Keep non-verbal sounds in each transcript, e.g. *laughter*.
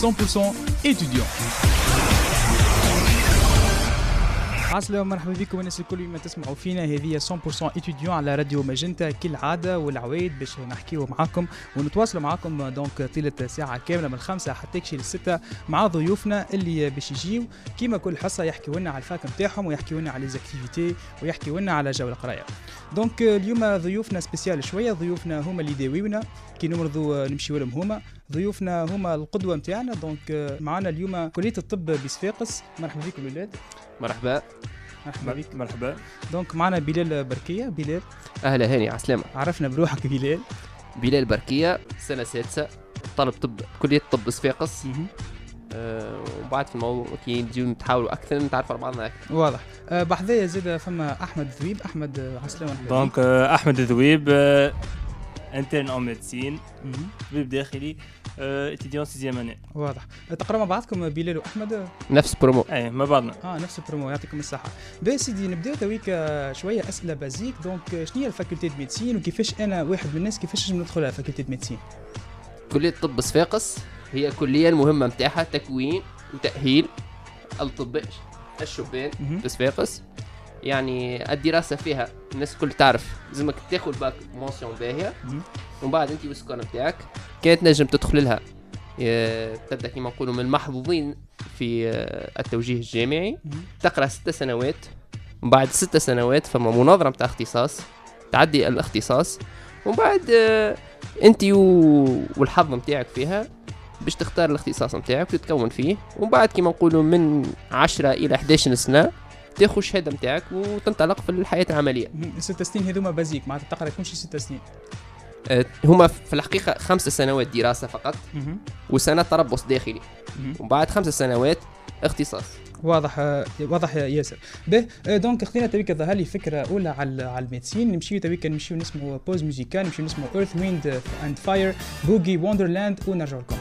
100% étudiant. عسلامة مرحبا بكم الناس الكل ما تسمعوا فينا. هذه 100% étudiant على راديو ماجنتا كالعادة والعوايد باش نحكيو معاكم ونتواصلوا معاكم donc طيلة ساعة كاملة من الخمسة حتى تكشي للستة مع ضيوفنا اللي باش يجيو. كيما كل حصة يحكيو لنا على ال fac نتاعهم ويحكيو لنا على les activités ويحكيو لنا على جو القراية. donc اليوم ضيوفنا spécial شوية. ضيوفنا هما اللي يداويونا. كي نمرضوا نمشيو لهم هما. ضيوفنا هما القدوة نتاعنا donc معنا اليوم كلية الطب بصفاقس مرحبا بكم الولاد مرحبا. مرحبا بك. مرحبا. donc معنا بلال بركية. بلال. أهلا هاني عسلامة عرفنا بروحك بلال. بلال بركية سنة سادسة طالب طب كلية طب صفاقس. أه وبعد في الموضوع كي نجيو نتحاولوا أكثر نتعرف على بعضنا أكثر. واضح. أه بحذايا زاد فما أحمد ذويب. أحمد آه، عسلامة مرحبا donc آه، أحمد ذويب آه، interne en médecine. مهم. طبيب داخلي. étudiant sixième année واضح. تقرأ مع بعضكم بلال وأحمد؟ نفس برومو. اي ما بعضنا. آه نفس البرومو يعطيكم الصحة. باهي سيدي نبداو تويك آه، شوية أسئلة basiques. donc آه، شنو هي ال faculté de médecine وكيفاش أنا واحد من الناس كيفاش نجم ندخل على faculté de médecine كلية طب صفاقس هي كلية المهمة متاعها تكوين وتأهيل الأطباء الشبان. في صفاقس. يعني الدراسة فيها الناس الكل تعرف. لازمك تاخذ bac mention باهية مهم. ومن بعد أنت وال score نتاعك كانت نجم تدخل لها. تبدأ كما نقولوا من المحظوظين في آه، التوجيه الجامعي. تقرأ ست سنوات. ومن بعد ست سنوات فما مناظرة متاع اختصاص. تعدي الاختصاص. ومن بعد آه، أنت والحظ نتاعك فيها باش تختار الاختصاص نتاعك وتتكون فيه. ومن بعد كما نقولوا من 10 إلى 11 سنة تاخذ الشهاده نتاعك وتنطلق في الحياة العملية. الست سنين هذوما basique معناتها تقرا يكونش ست سنين. أه، هما في الحقيقة خمس سنوات دراسة فقط. وسنة تربص داخلي. مهم. وبعد خمس سنوات اختصاص. واضح واضح يا ياسر. به آه، donc خلينا تويك ظهر لي فكرة أولى على على ال médecine. نمشيو تويك نمشيو نسمو pause musicale نمشيو نسمو Earth Wind and Fire بوجي وندرلاند ونرجع لكم.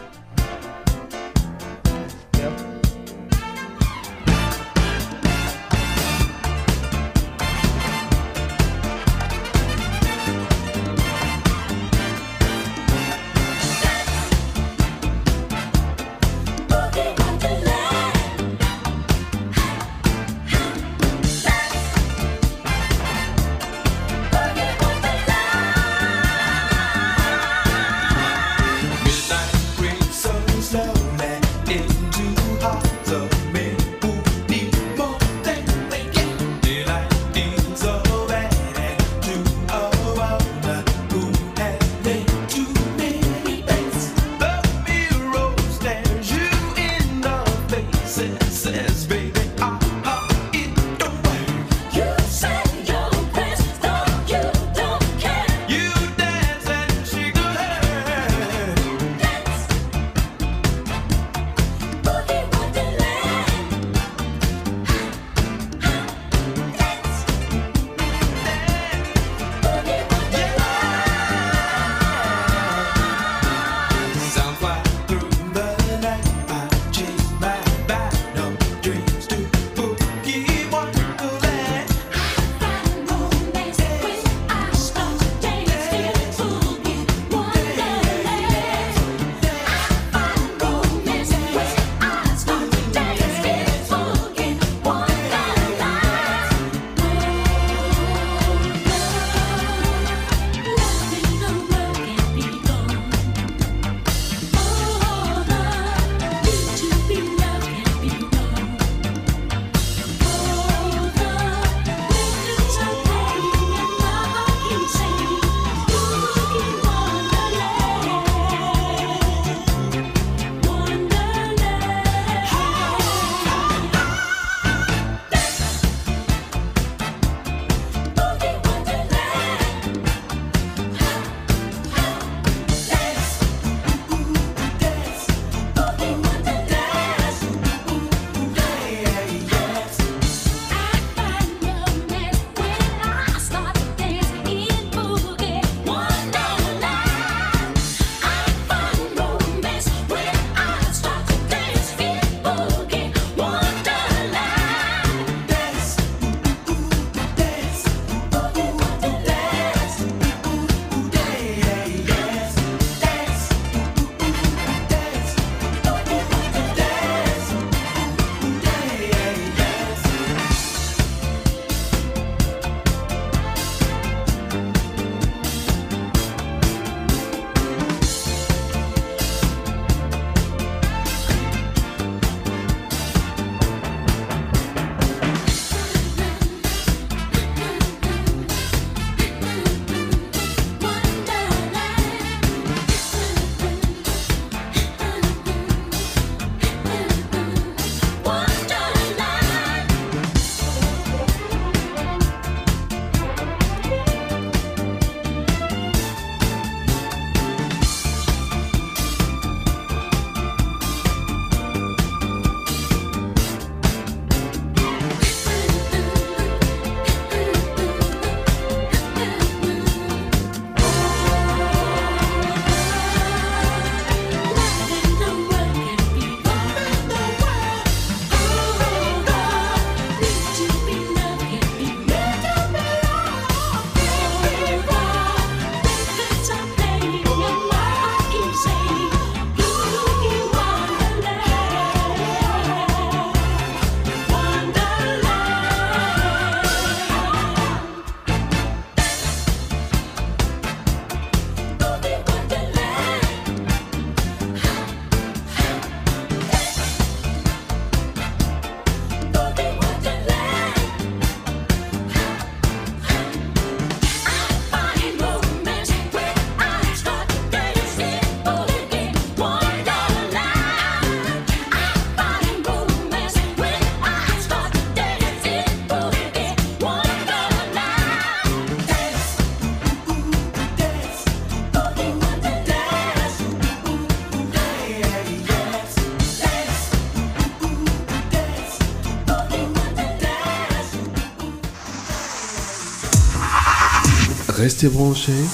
Restez branchés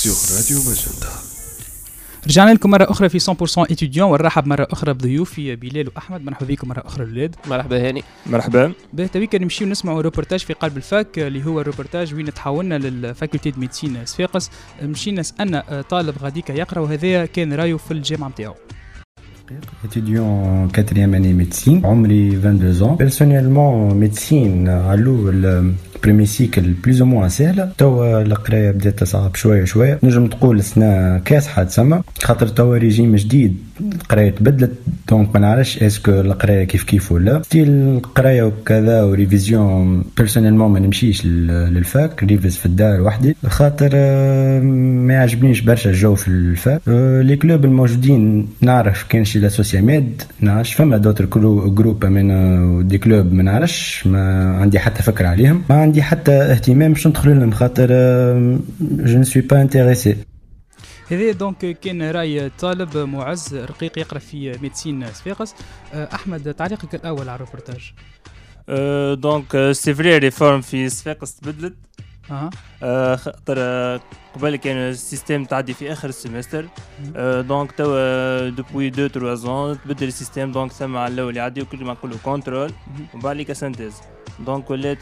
sur Radio Magenta. رجعنا لكم مرة أخرى في 100% étudiant ونرحب مرة أخرى بضيوفي بلال وأحمد. مرحبا بكم مرة أخرى الأولاد مرحبا هاني. مرحبا. به تويكا نمشيو نسمعوا روبورتاج في قلب ال fac اللي هو الروبورتاج وين تحولنا لل faculté de médecine صفاقس. مشينا سألنا طالب غاديك يقرأ وهذايا كان رأيه في الجامعة نتاعو étudiant en quatrième année médecine. عمري 22 ans. Personnellement médecine علو البريمي cycle plus ou moins سهله توا القراية بدات تصعب شوية شوية. نجم تقول سنه كاسحه تسمى خاطر توا ريجيم جديد. القراية تبدلت. donc ما نعرفش est-ce que القراية كيف كيف ولا. style القراية وكذا و révision personnellement ما نمشيش لل fac. révise في الدار وحدي. خاطر آه، ما يعجبنيش برشا الجو في ال fac. آه، les clubs الموجودين نعرف كان شي l'Associa-Med نعرفش فما d'autres groupes من des clubs ما نعرفش. ما عندي حتى فكرة عليهم. ما عندي حتى اهتمام باش ندخل لهم خاطر je ne suis pas intéressé هذا donc كان رأي طالب معز رقيق يقرأ في médecine صفاقس أه، أحمد تعليقك الأول على ال reportage donc c'est vrai réforme في صفاقس تبدلت. أها. أه، خاطر أه، قبل كان ال système تعدي في آخر ال semestre donc توا depuis deux trois ans تبدل ال système donc ثم على الأول يعدي وكل ما نقولوا contrôle ومن بعد ليك synthèse donc ولات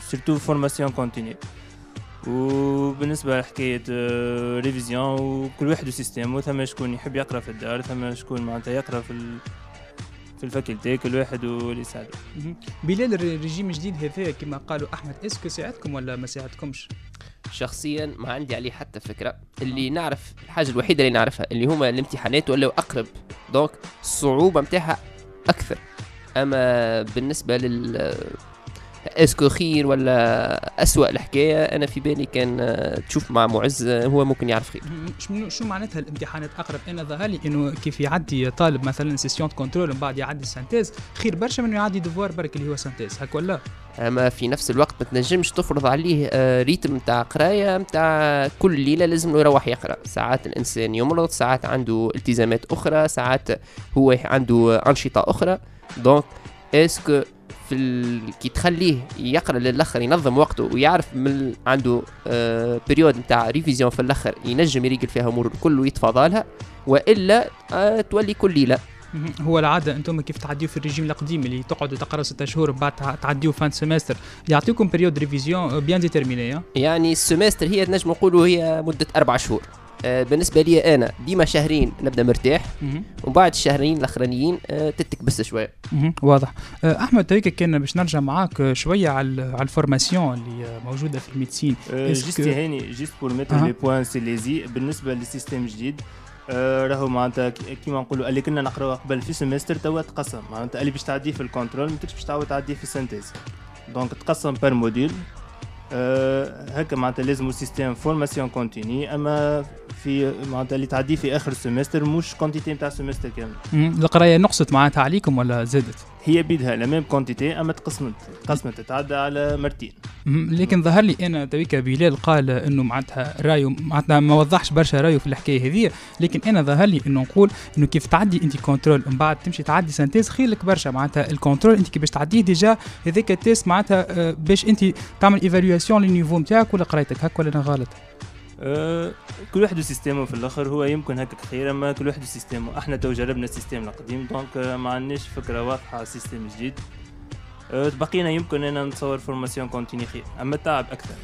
surtout formation continue وبالنسبة لحكاية révision وكل واحد système ثم شكون يحب يقرأ في الدار ثم شكون معناتها يقرأ في في ال faculté كل واحد واللي يساعده بلال الريجيم الجديد هذا كما قالوا أحمد est-ce que ساعدكم ولا ما ساعدكمش؟ شخصيا ما عندي عليه حتى فكرة. اللي نعرف الحاجة الوحيدة اللي نعرفها اللي هما الامتحانات ولاو أقرب. donc الصعوبه نتاعها أكثر. أما بالنسبة لل est-ce que خير ولا اسوء الحكاية؟ أنا في بالي كان آه، تشوف مع معز آه، هو ممكن يعرف خير. شو معناتها الامتحانات؟ أقرب أنا ظهر لي إنه كيف يعدي طالب مثلا session contrôle من بعد يعدي synthèse خير برشا من يعدي devoir برك اللي هو synthèse هك ولا؟ اما في نفس الوقت ما تنجمش تفرض عليه آه، rythme نتاع قراية نتاع كل ليلة لازم يروح يقرأ. ساعات الإنسان يمرض ساعات عنده التزامات أخرى ساعات هو عنده أنشطة أخرى. donc est-ce que في ال... كي تخليه يقرأ للآخر ينظم وقته ويعرف من عنده آه période نتاع révision في الآخر ينجم يريقل فيها أمور الكل ويتفاضى لها وإلا آه تولي كل ليلة. هو العادة أنتم كيف تعديوا في الريجيم القديم اللي تقعدوا تقرا ستة شهور بعد تعديوا fin semestre يعطيكم période révision bien déterminée يعني ال semestre هي نجم نقولوا هي مدة أربع شهور. بالنسبة لي أنا ديما شهرين نبدأ مرتاح ومن بعد الشهرين الأخرانيين آه، تتكبس شوية. واضح. آه، أحمد تويكا كان باش نرجع معاك شوية على على ال formation اللي موجودة في ال médecine. juste هاني juste pour mettre les points sur les i بالنسبة لل système الجديد راهو معناتها كيما نقولوا اللي كنا نقراوها قبل في semestre توا تقسم. معناتها اللي باش تعديه في ال contrôle ما باش تعاود تعديه في ال synthèse donc تقسم par module هكا معناتها لازم système formation continue أما في معناتها اللي تعدي في آخر ال semestre مش quantité نتاع ال semestre كامل. القراية نقصت معناتها عليكم ولا زادت؟ هي بيدها la même quantité أما تقسمت. تقسمت تتعدى على مرتين. لكن ظهر لي أنا تويكا بلال قال إنه معناتها رايو معناتها ما وضحش برشا رايو في الحكاية هذه لكن أنا ظهر لي إنه نقول إنه كيف تعدي أنت contrôle ومن بعد تمشي تعدي synthèse خير لك برشا معناتها ال contrôle أنت كي باش تعديه déjà هذاك ال test معناتها آه، باش أنت تعمل évaluation لل niveau نتاعك ولا قرايتك هكا ولا أنا غلط؟ أه كل واحد système ه في الآخر هو يمكن هكا خير اما كل واحد système ه إحنا تو جربنا ال système القديم donc ما عندناش فكرة واضحة على ال système الجديد. أه بقينا يمكن أنا نتصور formation continue خير أما التعب أكثر.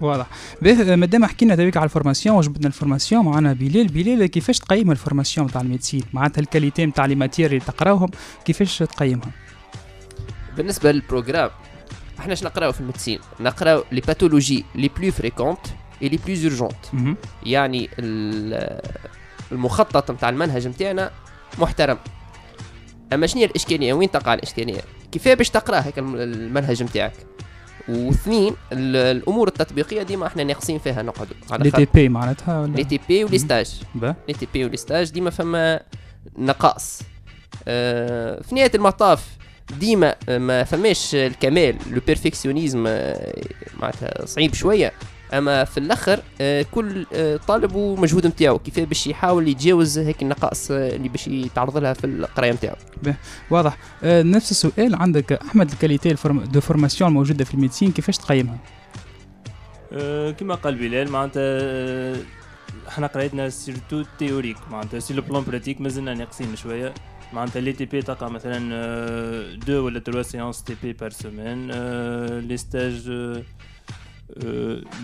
واضح به مادام حكينا تويك على ال formation وجبدنا ال formation معنا بلال بلال كيفاش تقيم ال formation تاع ال médecine؟ معناتها ال qualité نتاع les matières اللي تقراوهم كيفاش تقيمها؟ بالنسبة لل programme إحنا اش نقراو في ال médecine؟ نقراو les pathologies les plus fréquentes et les plus urgentes يعني المخطط نتاع المنهج نتاعنا محترم. أما شنو الإشكالية؟ وين تقع الإشكالية؟ كيف باش تقرأ هيك المنهج نتاعك واثنين الأمور التطبيقية ديما إحنا ناقصين فيها نقعدوا les TP معناتها les TP و les stages. les TP و les stages ديما فما نقائص آه في نهاية المطاف ديما ما فماش الكمال le perfectionnisme آه معناتها صعيب شوية. أما في الأخر آه، كل آه، طالب ومجهود نتاعو كيف باش يحاول يتجاوز هيك النقائص آه، اللي باش يتعرض لها في القراية نتاعو. واضح. نفس السؤال عندك أحمد ال qualité de formation الموجوده في ال médecine كيفاش تقيمها؟ كما قال بلال معناتها إحنا قريتنا surtout théorique معناتها sur le plan pratique مازلنا ناقصين شوية. معناتها les TP تلقى مثلا deux ولا trois séances TP par semaine les stages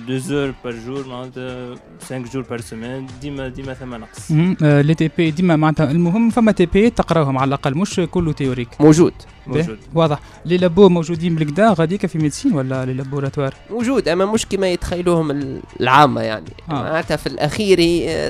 deux heures par jour معناتها 5 جور par semaine ديما ديما ثم نقص les TP ديما معناتها المهم فما TP تقراوهم على الاقل مش كله théorique موجود موجود واضح les labos موجودين بالكدا غاديك في médecine ولا les laboratoires موجود اما مش كما يتخيلوهم ال- العامه يعني آه. معناتها في الاخير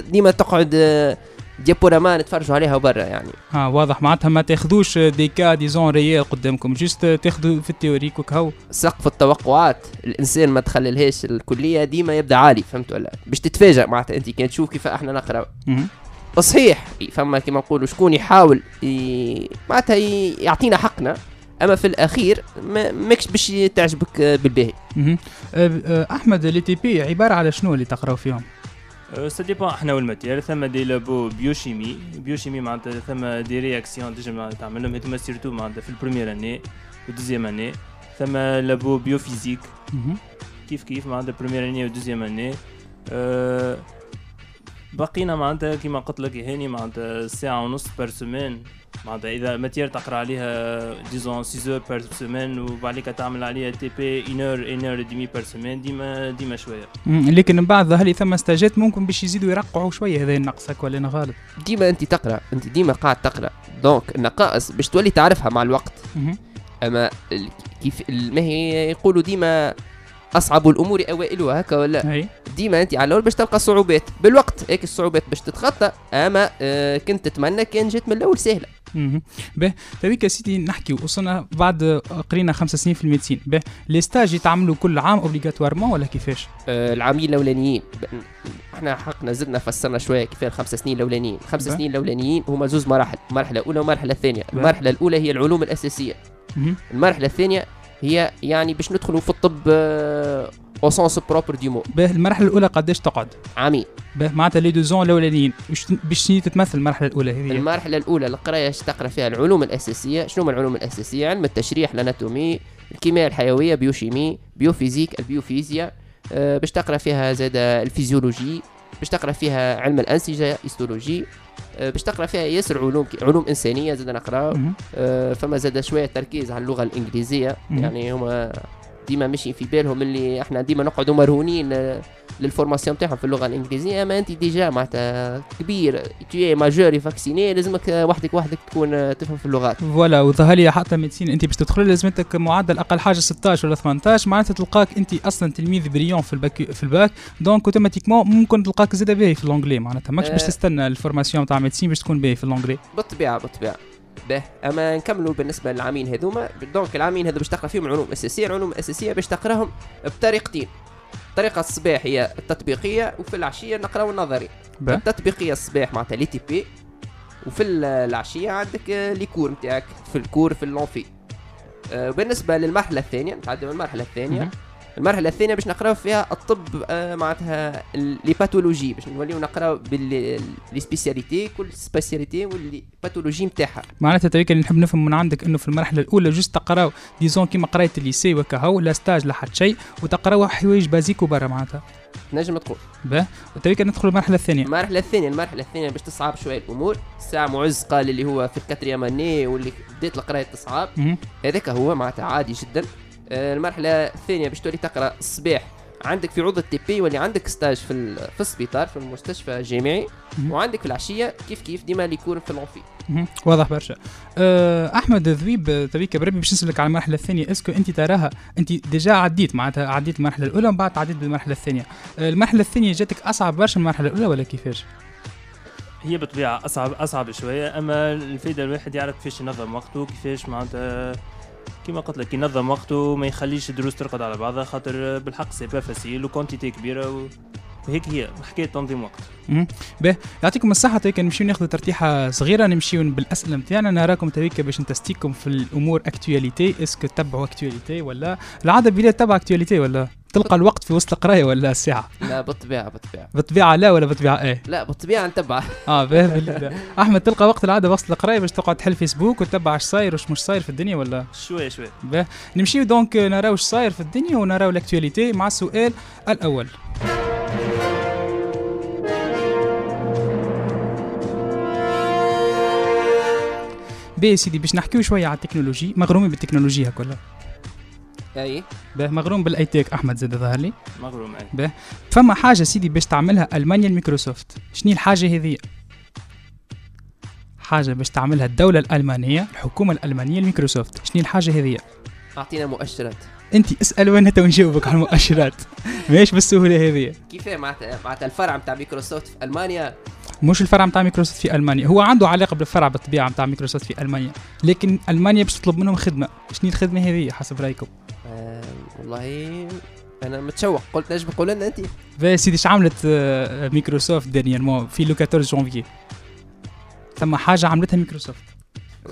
ديما تقعد آه، diaporama نتفرجوا عليها برا يعني. آه واضح. معناتها ما تاخذوش des cas disons réels قدامكم juste تاخذوا في ال théorique وكهو سقف التوقعات الإنسان ما تخللهاش الكلية ديما يبدأ عالي فهمت ولا؟ باش تتفاجئ معناتها أنت كان تشوف كيف إحنا نقرأ. صحيح فما كما نقولوا شكون يحاول ي... معناتها ي... يعطينا حقنا. أما في الأخير ما ماكش باش تعجبك بالباهي. أحمد les TP عبارة على شنو اللي تقراو فيهم؟ ça dépend إحنا وال matière ثم des labos biochimie biochimie معناتها ثم des réactions تنجم تعملهم هذوما surtout معناتها في ال première année و deuxième année ثم labo biophysique مهم. كيف كيف معناتها première année و deuxième année أه بقينا معناتها كيما قلت لك هاني معناتها ساعة ونص par semaine معناتها إذا matière تقرأ عليها disons 6 heures par semaine وبعديك تعمل عليها TP 1 heure 1 heure demie par semaine ديما ديما شوية. مم. لكن من بعد ظهر لي ثم ستاجات ممكن باش يزيدوا يرقعوا شوية هذا نقصك ولا أنا غالط ديما أنت تقرأ أنت ديما قاعد تقرأ. donc النقائص باش تولي تعرفها مع الوقت. أما كيف ما هي يقولوا ديما أصعب الأمور أوائلها هكا ولا ديما أنت على الأول باش تلقى صعوبات. بالوقت هيك الصعوبات باش تتخطى. أما آه كنت تتمنى كان جات من الأول سهلة. به تويك يا سيدي نحكي. وصلنا بعد قرينا خمس سنين في ال médecine. به les stages يتعملوا كل عام obligatoirement ولا كيفاش؟ آه العامين الأولانيين. إحنا حقنا زدنا فسرنا شوية كيف الخمس سنين الأولانيين. الخمس. سنين الأولانيين هما زوز مراحل. المرحلة الأولى والمرحلة الثانية. بقى. المرحلة الأولى هي العلوم الأساسية. مهم. المرحلة الثانية هي يعني باش ندخلوا في الطب au sens propre du مو به المرحلة الأولى قداش تقعد؟ عامين به معناتها les deux ans الأولانيين. باش تتمثل المرحلة الأولى هذه المرحلة الأولى القراية اش تقرأ فيها العلوم الأساسية. شنو هما العلوم الأساسية؟ علم التشريح ال anatomie الكيمياء الحيوية biochimie biophysique البيوفيزياء آه، باش تقرأ فيها زاد الفيزيولوجي باش تقرأ فيها علم الأنسجة histologie. باش تقرأ فيها ياسر علوم علوم إنسانية زاد نقرأ مهم. آه، فما زاد شوية تركيز على اللغة الإنجليزية. يعني هما ديما ماشيين في بالهم اللي إحنا ديما نقعدوا مرهونين آه، لل formation تاعهم في اللغة الإنجليزية. أما أنت déjà معناتها كبير t'es majeur vacciné لازمك وحدك وحدك تكون تفهم في اللغات. voilà وظهر لي حتى médecine أنت باش تدخل لازمتك معدل أقل حاجة 16 ولا 18 معناتها تلقاك أنت أصلا تلميذ brillant في الباك في الباك. donc automatiquement ممكن تلقاك زاده باهي في l'anglais معناتها. ماكش باش آه. تستنى ال formation تاع médecine باش تكون باهي في l'anglais بالطبيعة بالطبيعة. به. أما نكملوا بالنسبة للعامين هذوما. donc العامين هذو باش تقرأ فيهم علوم أساسية العلوم الاساسيه باش تقراهم بطريقتين. الطريقة الصباح هي التطبيقية وفي العشية نقراو النظري. التطبيقية الصباح معناتها les TP وفي ال- العشية عندك les cours نتاعك في ال cours في l'amphi آه، بالنسبة للمرحلة الثانية نتعدى المرحلة الثانية. المرحلة الثانية باش نقراو فيها الطب آه، معناتها les pathologies باش نوليو نقراو باللي les spécialités كل spécialité و les pathologies نتاعها معناتها تويك اللي نحب نفهم من عندك إنه في المرحلة الأولى juste تقراو disons كيما قرايه ال lycée وكهو لا stage لا حتى شيء وتقراو حوايج basique وبرا معناتها. نجم تقول. با وتويك ندخل المرحلة الثانية. المرحلة الثانية المرحلة الثانية باش تصعب شوية الأمور. ساعة معز قال اللي هو في ال quatrième année واللي بديت القراية تصعب. هذاك هو معناتها عادي جدا. المرحلة الثانية باش تولي تقرأ الصباح. عندك في عوض ال TP واللي عندك stage في ال- في السبيطار في المستشفى الجامعي. وعندك في العشية كيف كيف ديما اللي يكون في العنفي. واضح برشا. أه أحمد ذويب تويك بربي باش نسألك على المرحلة الثانية. est-ce que أنت تراها أنت déjà عديت معناتها عديت المرحلة الأولى ومن بعد عديت بالمرحلة الثانية. أه المرحلة الثانية جاتك أصعب برشا من المرحلة الأولى ولا كيفاش؟ هي بالطبيعه اصعب أصعب شوية أما الفايدة الواحد يعرف كيفاش ينظم وقته كيفاش معناتها كيما قلت لك ينظم وقته ما يخليش الدروس ترقد على بعضها خاطر بالحق c'est pas facile و quantité كبيرة و... وهيك هي. حكايه تنظيم وقت. باهي. يعطيكم الصحة. تويك نمشيو ناخذ ترتيحة صغيرة نمشيو بالأسئلة نتاعنا نراكم تويك باش نتستيكم في الأمور actualité est-ce que تبعوا actualité ولا؟ العادة بلاد تبع actualité ولا؟ تلقى الوقت في وسط القراية ولا الساعة؟ لا بالطبيعة بالطبيعة. بالطبيعة لا ولا بالطبيعة؟ إيه. لا بالطبيعة نتبع. *laughs* آه باهي بالله. أحمد تلقى وقت العادة وسط القراية باش تقعد تحل فيسبوك وتتبع اش صاير وش مش صاير في الدنيا ولا؟ شوية شوية باهي نمشيو donc نراو اش صاير في الدنيا ونراو ال actualité مع السؤال الأول. باهي سيدي باش نحكيو شوية على التكنولوجي مغرومين بالتكنولوجيا كلها اي. باهي مغروم بال high-tech أحمد زاد ظهر لي. مغروم اي. فما حاجة سيدي باش تعملها ألمانيا الميكروسوفت؟ شنو الحاجة هذه؟ حاجة باش تعملها الدولة الألمانية الحكومة الألمانية الميكروسوفت. شنو الحاجة هذه؟ أعطينا مؤشرات. انت اسال وأنا تو نجاوبك على المؤشرات. ماهيش بالسهولة هذه. كيف معناتها؟ معناتها الفرع نتاع مايكروسوفت في ألمانيا؟ مش الفرع نتاع مايكروسوفت في ألمانيا. هو عنده علاقة بالفرع بالطبيعة نتاع مايكروسوفت في ألمانيا. لكن ألمانيا باش تطلب منهم خدمة. شنو الخدمة هذه حسب رأيكم؟ والله أنا متشوق. قلت نجم قول لنا انت سيدي اش عملت آه، مايكروسوفت dernièrement في le 14 جونفي ثم حاجة عملتها مايكروسوفت.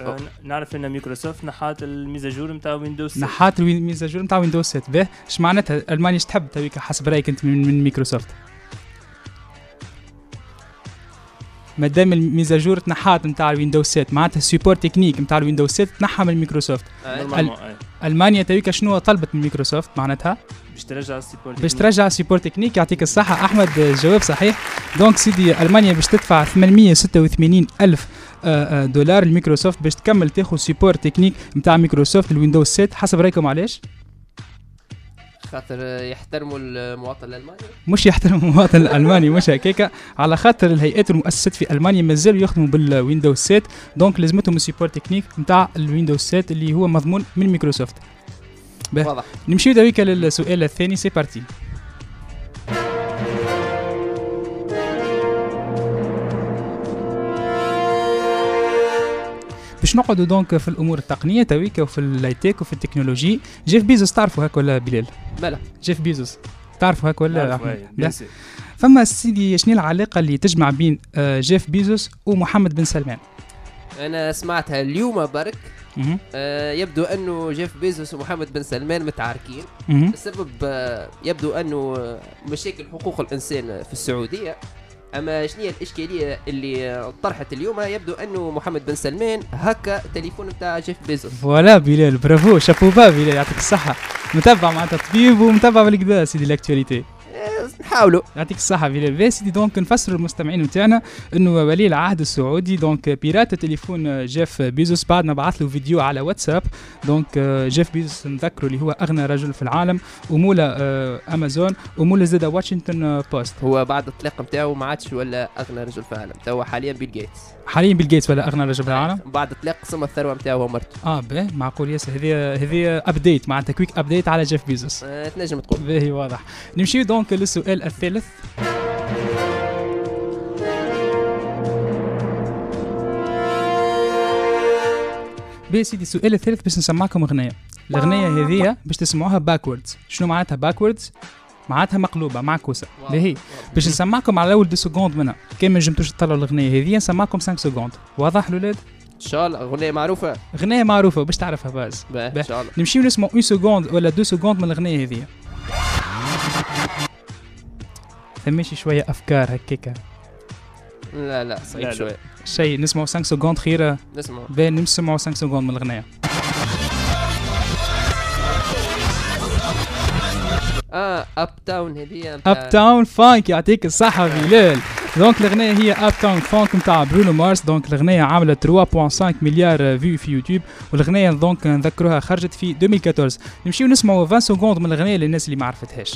آه، نعرف إن مايكروسوفت نحات ال mise à jour نتاع ويندوز نحات ال mise à jour نتاع ويندوز 7 باه اش معناتها؟ ألمانيا اش تحب؟ تويك حسب رأيك أنت من, من مايكروسوفت. مادام ال mise à jour تنحات نتاع الويندوز 7 معناتها ال support technique نتاع الويندوز 7 تنحى من مايكروسوفت. آه، ألمانيا تويك شنو طلبت من مايكروسوفت معناتها؟ باش ترجع ال support باش ترجع support technique يعطيك الصحة. أحمد الجواب صحيح. donc سيدي ألمانيا باش تدفع 886 ألف آه، آه، دولار لميكروسوفت باش تكمل تاخذ support technique نتاع مايكروسوفت الويندوز 7 حسب رأيكم علاش؟ خاطر يحترموا المواطن الألماني. مش يحترم المواطن الألماني مش هكاكا على خاطر الهيئات والمؤسسات في ألمانيا مازالوا يخدموا بالويندوز 7 donc لازمتهم ال support technique نتاع الويندوز 7 اللي هو مضمون من مايكروسوفت. واضح. نمشيو دويكا للسؤال الثاني. c'est parti باش نقعدوا donc في الأمور التقنية تويكا وفي اللايتيك وفي التكنولوجي. جيف بيزوس تعرفوا هاك ولا بلال؟ بلا. جيف بيزوس. تعرفوا هاك ولا؟ لا. فما سيدي شنو العلاقة اللي تجمع بين آه، جيف بيزوس ومحمد بن سلمان؟ أنا سمعتها اليوم برك. آه يبدو أنه جيف بيزوس ومحمد بن سلمان متعاركين. السبب آه يبدو أنه آه، مشاكل حقوق الإنسان في السعودية. أما شنو الإشكالية اللي طرحت اليوم يبدو أنه محمد بن سلمان هكا تليفون بتاع جيف بيزوس. voilà بلال bravo chapeau bas بلال يعطيك الصحة. متابع معناتها طبيب ومتابع بالكدا سيدي l'actualité. نحاولوا. يعطيك الصحة بلال باه سيدي donc نفسر المستمعين نتاعنا إنه ولي العهد السعودي. donc pirate تليفون جيف بيزوس. بعد ما بعث له فيديو على واتساب. donc جيف بيزوس نذكره اللي هو أغنى رجل في العالم. ومولى آه، أمازون. ومولى زاد واشنطن آه، بوست. هو بعد الطلاق نتاعو ما عادش ولا أغنى رجل في العالم. توا حاليا بيل جيتس. حاليا بيل جيتس ولا أغنى رجل في العالم *laughs* بعد الطلاق قسم الثروة نتاعو ومرته آه باهي معقول ياسر هذه هذه update معناتها quick update على جيف بيزوس آه تنجم تقول. باهي واضح. نمشي donc للسؤال الثالث. باهي سيدي السؤال الثالث باش نسمعكم أغنية. الأغنية هذه باش تسمعوها backwards شنو معناتها backwards معناتها مقلوبة معكوسه باهي باش نسمعكم على اول deux secondes منها كان ما نجمتوش تطلعوا الأغنية هذه نسمعكم 5 secondes واضح الاولاد إن شاء الله. أغنية معروفة. أغنية معروفة باش تعرفها باز. إن شاء الله. نمشيو نسمعوا 1 seconde ولا 2 secondes من الأغنية هذه. ثماشي شوية أفكار هكاكا لا لا صعيب. شوية. شيء نسمعوا 5 secondes خيرة. نسمع بين نسمعوا 5 secondes من الأغنية. آه Uptown هذه Uptown Funk يعطيك الصحه بلال donc الاغنيه هي Uptown Funk نتاع برونو مارس donc الاغنيه عملت 3.5 مليار vues في يوتيوب والاغنيه donc نذكروها خرجت في 2014 نمشيو نسمعوا 20 secondes من الاغنيه للناس اللي ما عرفتهاش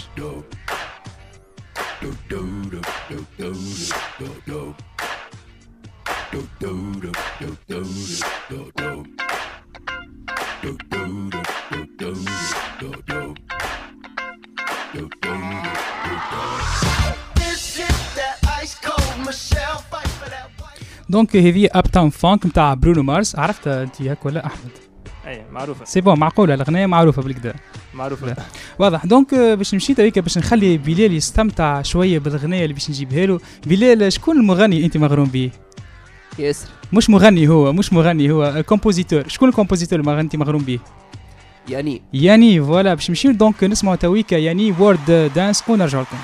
donc هذه Uptown Funk نتاع برونو مارس عرفتها أنت هاك ولا أحمد؟ أي معروفة. c'est bon معقولة الأغنية؟ معروفة بالكدا معروفة. لا. واضح. donc آه، باش نمشي تويكا باش نخلي بلال يستمتع شوية بالأغنية اللي باش نجيبها له. بلال شكون المغني أنت مغروم به؟ ياسر. مش مغني هو مش مغني هو compositeur شكون ال compositeur اللي أنت مغروم به؟ ياني ياني voilà باش نمشيو donc نسمعوا تويكا ياني World Dance ونرجع لكم.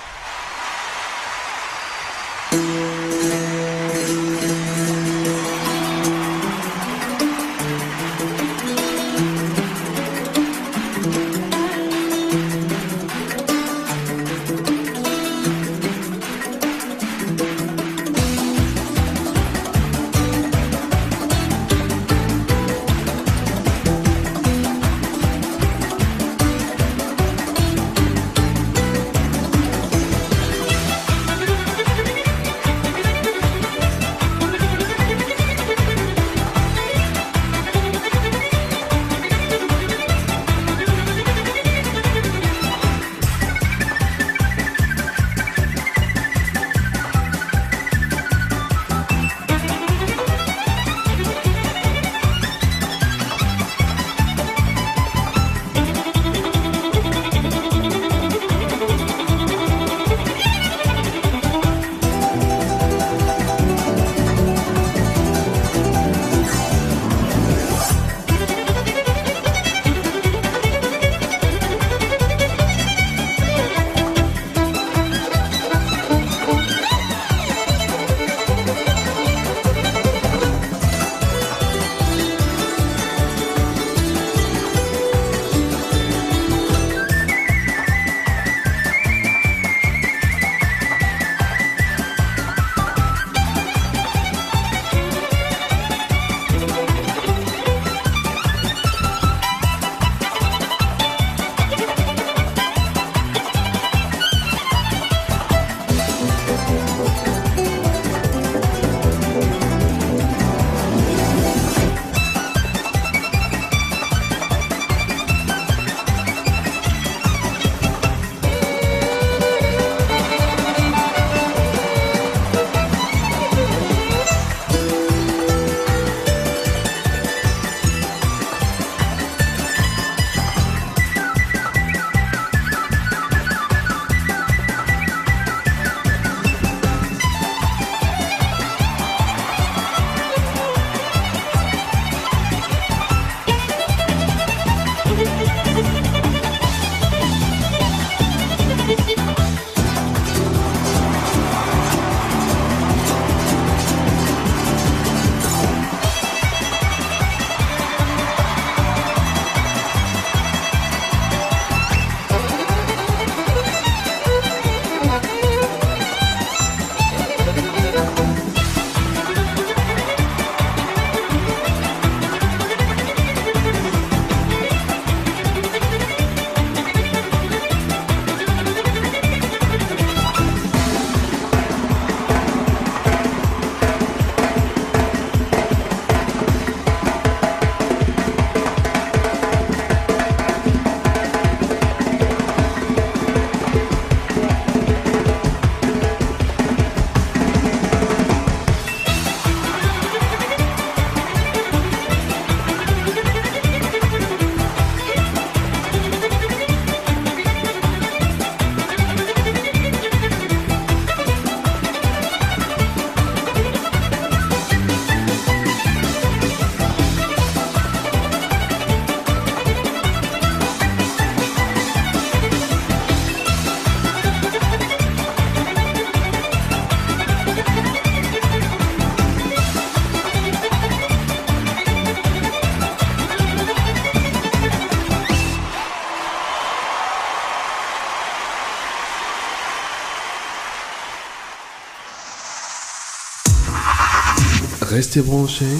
Restez branchés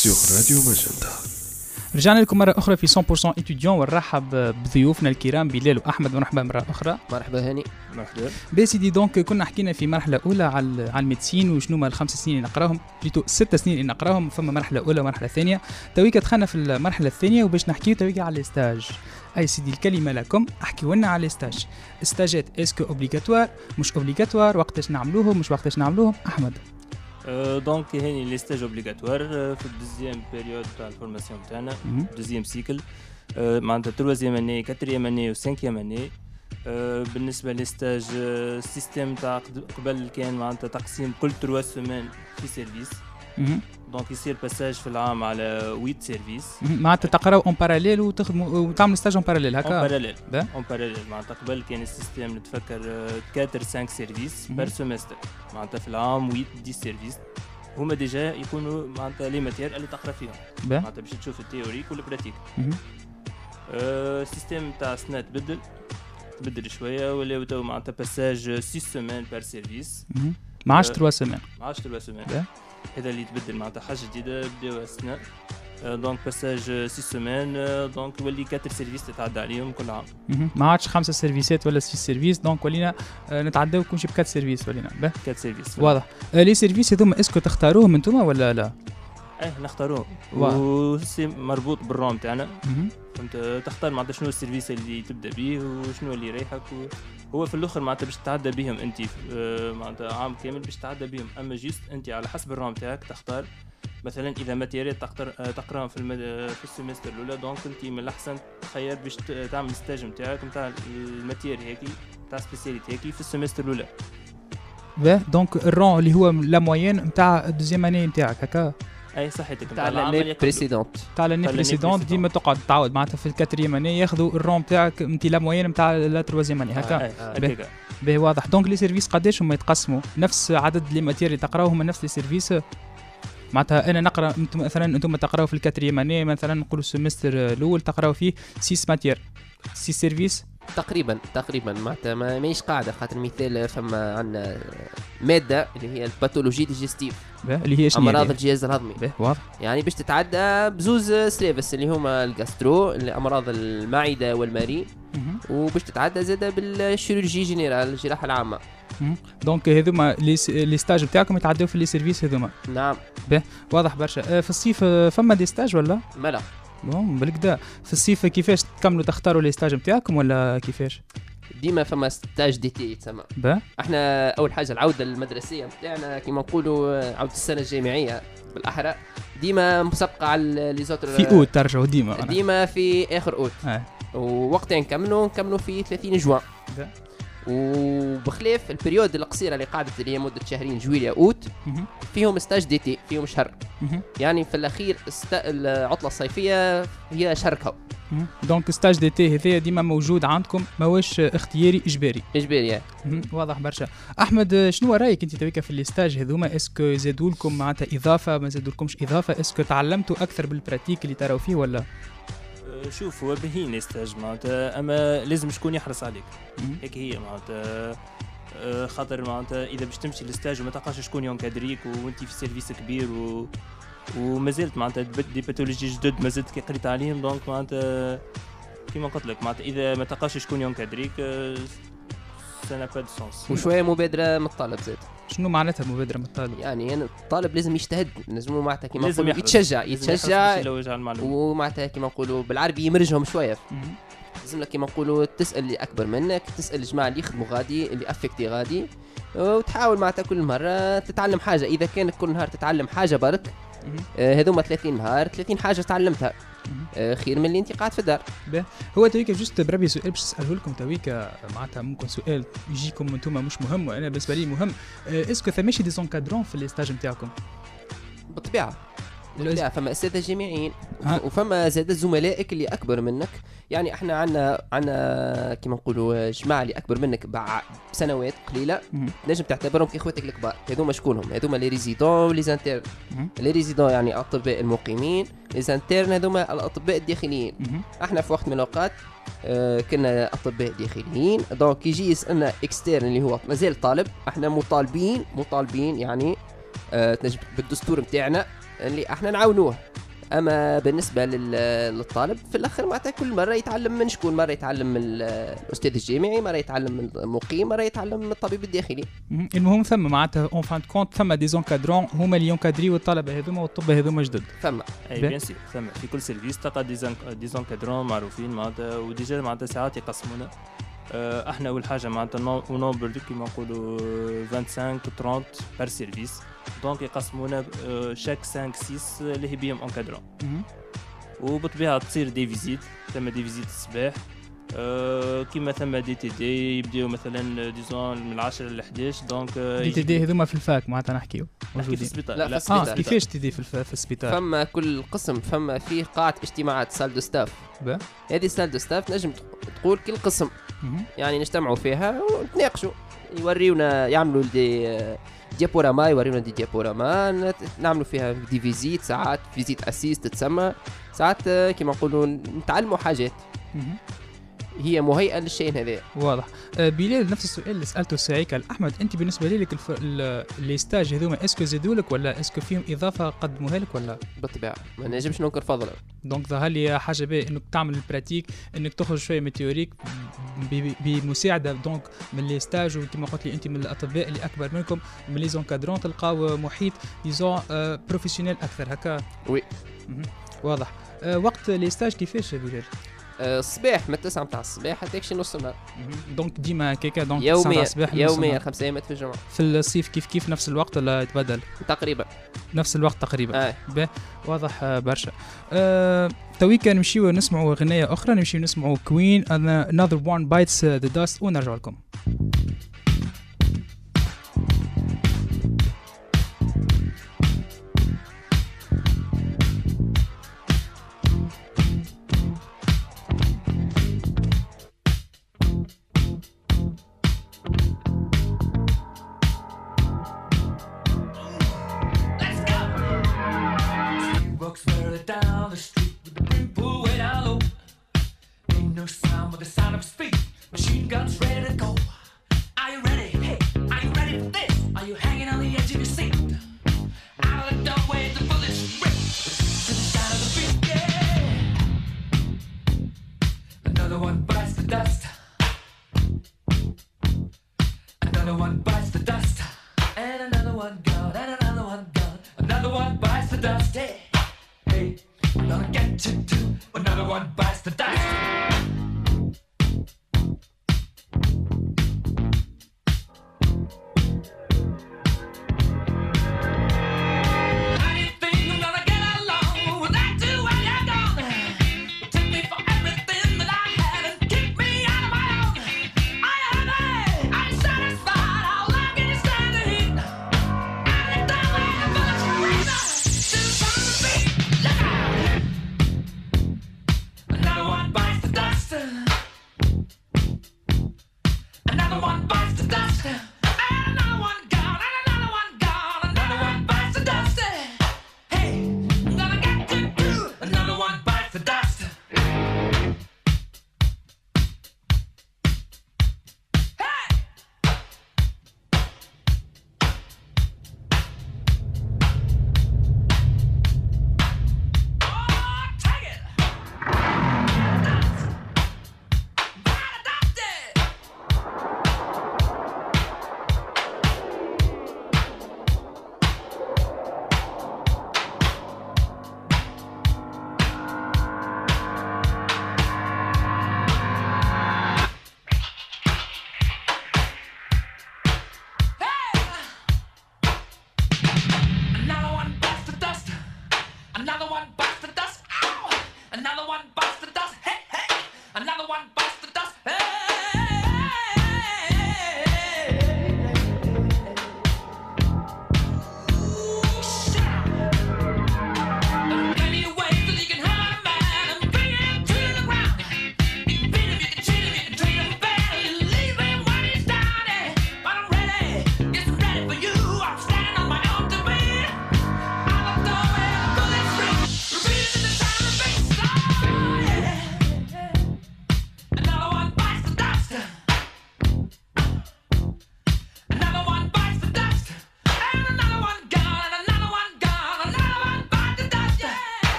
sur Radio Magenta. رجعنا لكم مرة أخرى في 100% étudiant ونرحب بضيوفنا الكرام بلال وأحمد. مرحبا مرة أخرى. مرحبا هاني. مرحبا. سيدي donc كنا حكينا في مرحلة أولى على على ال médecine وشنو هما الخمس سنين اللي نقراهم. plutôt ست سنين اللي نقراهم. فما مرحلة أولى ومرحلة ثانية. تويكا دخلنا في المرحلة الثانية وباش نحكيو تويكا على ال stage أي سيدي الكلمة لكم. احكيوا لنا على ال stage ال stage ات est-ce que obligatoires مش obligatoires وقتاش نعملوهم؟ مش وقتاش نعملوهم؟ أحمد. donc هاني les stages obligatoires في ال deuxième période تاع ال formation تاعنا. deuxième cycle معناتها troisième année quatrième année و cinquième année بالنسبة لل stage ال système تاع قبل كان معناتها تقسيم كل trois semaines في service. donc يصير passage في العام على 8 services. معناتها تقراو en parallèle وتخدموا وتعملوا stage en parallèle en هكا parallèle ده. en parallèle معناتها قبل كان ال système نتفكر 4 5 services. par semestre معناتها في العام 8 10 services هما déjà يكونوا معناتها les matières اللي تقرا فيهم معناتها باش تشوف ال théorique وال pratique ال système تاع سنة تبدل تبدل شوية ولاو تو معناتها passage 6 semaines par service. ما عادش آه. 3 semaines ما عادش 3 semaines ده. هذا اللي تبدل معناتها حاجة جديدة بداو السنة آه، donc passage 6 semaines آه، donc يولي 4 services تتعدى عليهم كل عام. ما عادش خمسة سيرفيسات ولا six services donc ولينا آه، نتعداو كل شيء ب quatre services ولينا. 4 services واضح. آه، les services هذوما est-ce que تختاروهم أنتم ولا لا؟ إيه نختاروه. و c'est مربوط بالروم تاعنا مهم. فهمت؟ تختار معناتها شنو ال service اللي تبدأ به وشنو اللي يريحك و... هو في الأخر معناتها باش تتعدى بهم أنت آه، معناتها عام كامل باش تتعدى بهم أما juste أنت على حسب الروم تاعك تختار. مثلا إذا matériel تقدر آه، تقراهم في المد... في ال semestre الأولى donc أنت من الأحسن تخير باش تعمل stage نتاعك نتاع ال matériel هيك نتاع spécialité هيك في ال semestre الأولى. به donc ال rang اللي هو la moyenne نتاع ال deuxième année نتاعك هكا. أي صحتك تاع l'année précédente. تاع l'année précédente. ديما تقعد تعاود. معناتها في ال quatrième année ياخذوا ال rang تاعك انت la moyenne نتاع la troisième année هكا. اي آه. واضح. donc les services قداش هما يتقسموا؟ نفس عدد les matières اللي تقراو هما نفس les services. معناتها أنا نقرأ أنتم مثلا أنتم تقراو في ال quatrième année مثلا نقولوا ال semestre الأول تقراو فيه 6 matières 6 services تقريبا تقريبا معناتها ما ماهيش قاعدة خاطر مثال فما عندنا مادة اللي هي ال pathologie digestive. به اللي هي شنو أمراض هي؟ الجهاز الهضمي. به واضح. يعني باش تتعدى بزوز services اللي هما ال gastro اللي أمراض المعدة والمريء. وباش تتعدى زاده بال chirurgie générale الجراحة العامة. Donc هذوما les stages نتاعكم يتعداو في les services هذوما. نعم. واضح برشا. آه، في الصيف آه، فما des stages ولا؟ ملا. bon بالكدا في الصيف كيفاش تكملوا تختاروا les stages نتاعكم ولا كيفاش؟ ديما فما stage d'été يتسمى با. إحنا أول حاجة العودة المدرسيه بتاعنا كيما نقولوا عودة السنة الجامعية بالأحرى. ديما مسبقه على les autres في أوت ترجعوا ديما. ديما في آخر أوت. ووقتها نكملوا نكملوا في 30 جوان. وبخلاف ال période القصيرة اللي قعدت اللي هي مدة شهرين جويليا أوت. فيهم stage d'été فيهم شهر. يعني في الأخير est... العطلة الصيفية هي شهر quoi. donc stage d'été هذايا ديما موجود عندكم ماهوش اختياري إجباري إجباري. واضح برشا أحمد شنو رأيك أنت تويكا في les stages هذوما est-ce que زادوا لكم معناتها إضافة ما زادوا لكمش اضافه est-ce que تعلمتوا أكثر بال pratique اللي تراو فيه ولا شوف هو باهي ال stage معناتها أما لازم شكون يحرص عليك. هيك هي معناتها. آه، خاطر معناتها إذا باش تمشي لل stage وما تلقاش شكون y'encadri ك وانت في service كبير و ومازلت معناتها des- pathologies جدد مازلت كي قريت عليهم. donc معناتها كيما قلت لك معناتها إذا ما تلقاش شكون y'encadri ك ça n'a pas de sens وشوية مبادرة من الطالب زاد. شنو معناتها مبادرة من الطالب؟ يعني أنا الطالب لازم يجتهد لازم معناتها كيما لازم. يتشجع يتشجع ومعناتها كيما نقولوا بالعربي يمرجهم شوية. لازم لك كيما نقولوا تسأل اللي أكبر منك تسأل الجماعة اللي يخدموا غادي اللي affectés غادي وتحاول معناتها كل مرة تتعلم حاجة. إذا كانك كل نهار تتعلم حاجة برك. آه، هذوما 30 نهار 30 حاجة تعلمتها. خير من اللي انت قاعد في الدار. هو تويكا juste بربي سؤال باش نساله لكم تويكا معناتها ممكن سؤال يجيكم أنتم مش مهم وأنا بالنسبة لي مهم. آه، est-ce que ثماشي des encadrants في les stages نتاعكم؟ بالطبيعة. بالطبيعه فما اساتذه جامعيين. وفما زاد زملائك اللي أكبر منك. يعني إحنا عندنا عندنا كيما نقولوا جماعة اللي أكبر منك بسنوات قليلة. مهم. نجم تعتبرهم كاخواتك الكبار. هذوما شكونهم؟ هذوما les résidents و les internes مهم. les résidents يعني الأطباء المقيمين. les internes هذوما الأطباء الداخليين. إحنا في وقت من الأوقات آه، كنا أطباء داخليين. donc يجي يسالنا externe اللي هو مازال طالب. إحنا مطالبين مطالبين يعني آه، تنجم بالدستور نتاعنا اللي إحنا نعاونوه. أما بالنسبة لل- للطالب في الآخر معناتها كل مرة يتعلم من شكون؟ مرة يتعلم من ال- الأستاذ الجامعي مرة يتعلم من المقيم مرة يتعلم من الطبيب الداخلي. مهم. المهم ثم معناتها en fin de compte ثم des encadrants هما اللي y'encadri و الطلبه هذوما والطب هذوما جدد. فما أي. بيان سور ثم. في كل service تلقى des encadrants معروفين معناتها و déjà معناتها ساعات يقسمونا. آه، إحنا أول حاجة معناتها نو- ونومبر deux كيما نقولوا 25 30 par service donc يقسمونا آه، chaque 5 6 اللي هي بيهم encadrant مهم. وبالطبيعه تصير des visites ثم des visites الصباح. آه، كيما ثم دي تي دي يبداو مثلا disons من 10 ل 11 donc آه، دي تي دي هذوما في ال fac معناتها نحكيو. نحكي في السبيطار. لا، في السبيطار. كيفاش TD في, الف... في السبيطار؟ فما كل قسم فما فيه قاعة اجتماعات salle de staff. هذه salle de staff نجم تق- تقول كل قسم. يعني نجتمعوا فيها ونتناقشوا. يوريونا يعملوا des آه، diaporamas يوريونا des diaporamas نعملوا فيها des visites ساعات visite assistée تتسمى ساعات كيما نقولوا نتعلموا حاجات. هي مهيئة للشيء هذا. واضح. آه بلال نفس السؤال اللي سألته ساعيك أحمد أنت بالنسبة لك الف... ال- les stages هذوما est-ce que زادوا لك ولا est-ce que فيهم إضافة قدموها لك ولا؟ بالطبيعة ما نجمش ننكر فضله Donc ظهر لي حاجة باهي إنك تعمل ال pratique إنك تخرج شوية من ال théorique بمساعدة donc من les stages وكما قلت لي أنت من الأطباء اللي أكبر منكم من les encadrants تلقاو محيط disons آه professionnel أكثر. هكا؟ oui. واضح. آه وقت les stages كيفاش يا بلال؟ آه، الصباح من التسعة متاع الصباح حتى يكشي نص النهار. donc ديما هكاكا donc يوميا الصباح يوميا. خمسة ايامات في الجمعة. في الصيف كيف كيف نفس الوقت ولا يتبدل تقريبا. نفس الوقت تقريبا. آه. واضح آه، برشا. آه، تويكا نمشيو نسمعوا أغنية أخرى نمشيو نسمعوا كوين another one bites the dust ونرجع لكم.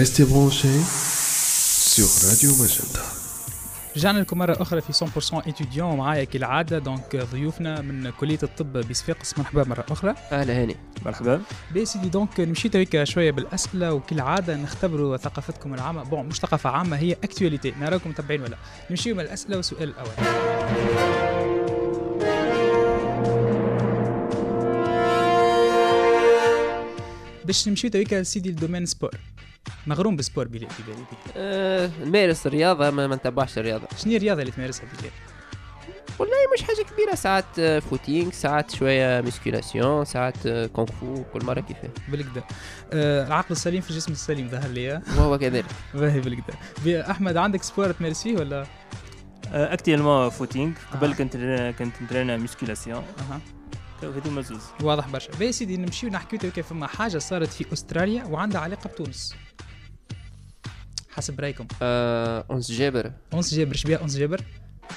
Restez branchés sur Radio Magenta. رجعنا لكم مرة أخرى في 100% étudiant ومعايا كالعادة. donc ضيوفنا من كلية الطب بصفاقس مرحبا مرة أخرى. أهلا هاني. مرحبا. بي سيدي donc نمشي تويكا شوية بالأسئلة. وكالعادة نختبروا ثقافتكم العامة. bon مش ثقافة عامة هي actualité نراكم متابعين ولا؟ نمشيو من الأسئلة والسؤال الأول. باش نمشيو تويكا سيدي ال domaine sport. مغروم بال sport بلال في بالي بيه. آه نمارس الرياضة ما, ما نتبعش الرياضة. شنو هي الرياضة اللي تمارسها بلال والله مش حاجة كبيرة ساعات آه، footing ساعات شوية musculation ساعات آه، كونغ فو كل مرة كيفاه بالكدا آه العقل السليم في الجسم السليم ظهر لي آه. وهو كذلك. *laughs* باهي بالكدا بي- أحمد عندك sport تمارس فيه ولا؟ actuellement footing قبل آه. كنت كنت نترينا musculation أها. هذوما زوز واضح برشا. باهي سيدي نمشيو نحكيو كيف فما حاجة صارت في أستراليا وعندها علاقة بتونس. حسب رأيكم. آه أنس جابر. أنس جابر شبيه أنس جابر؟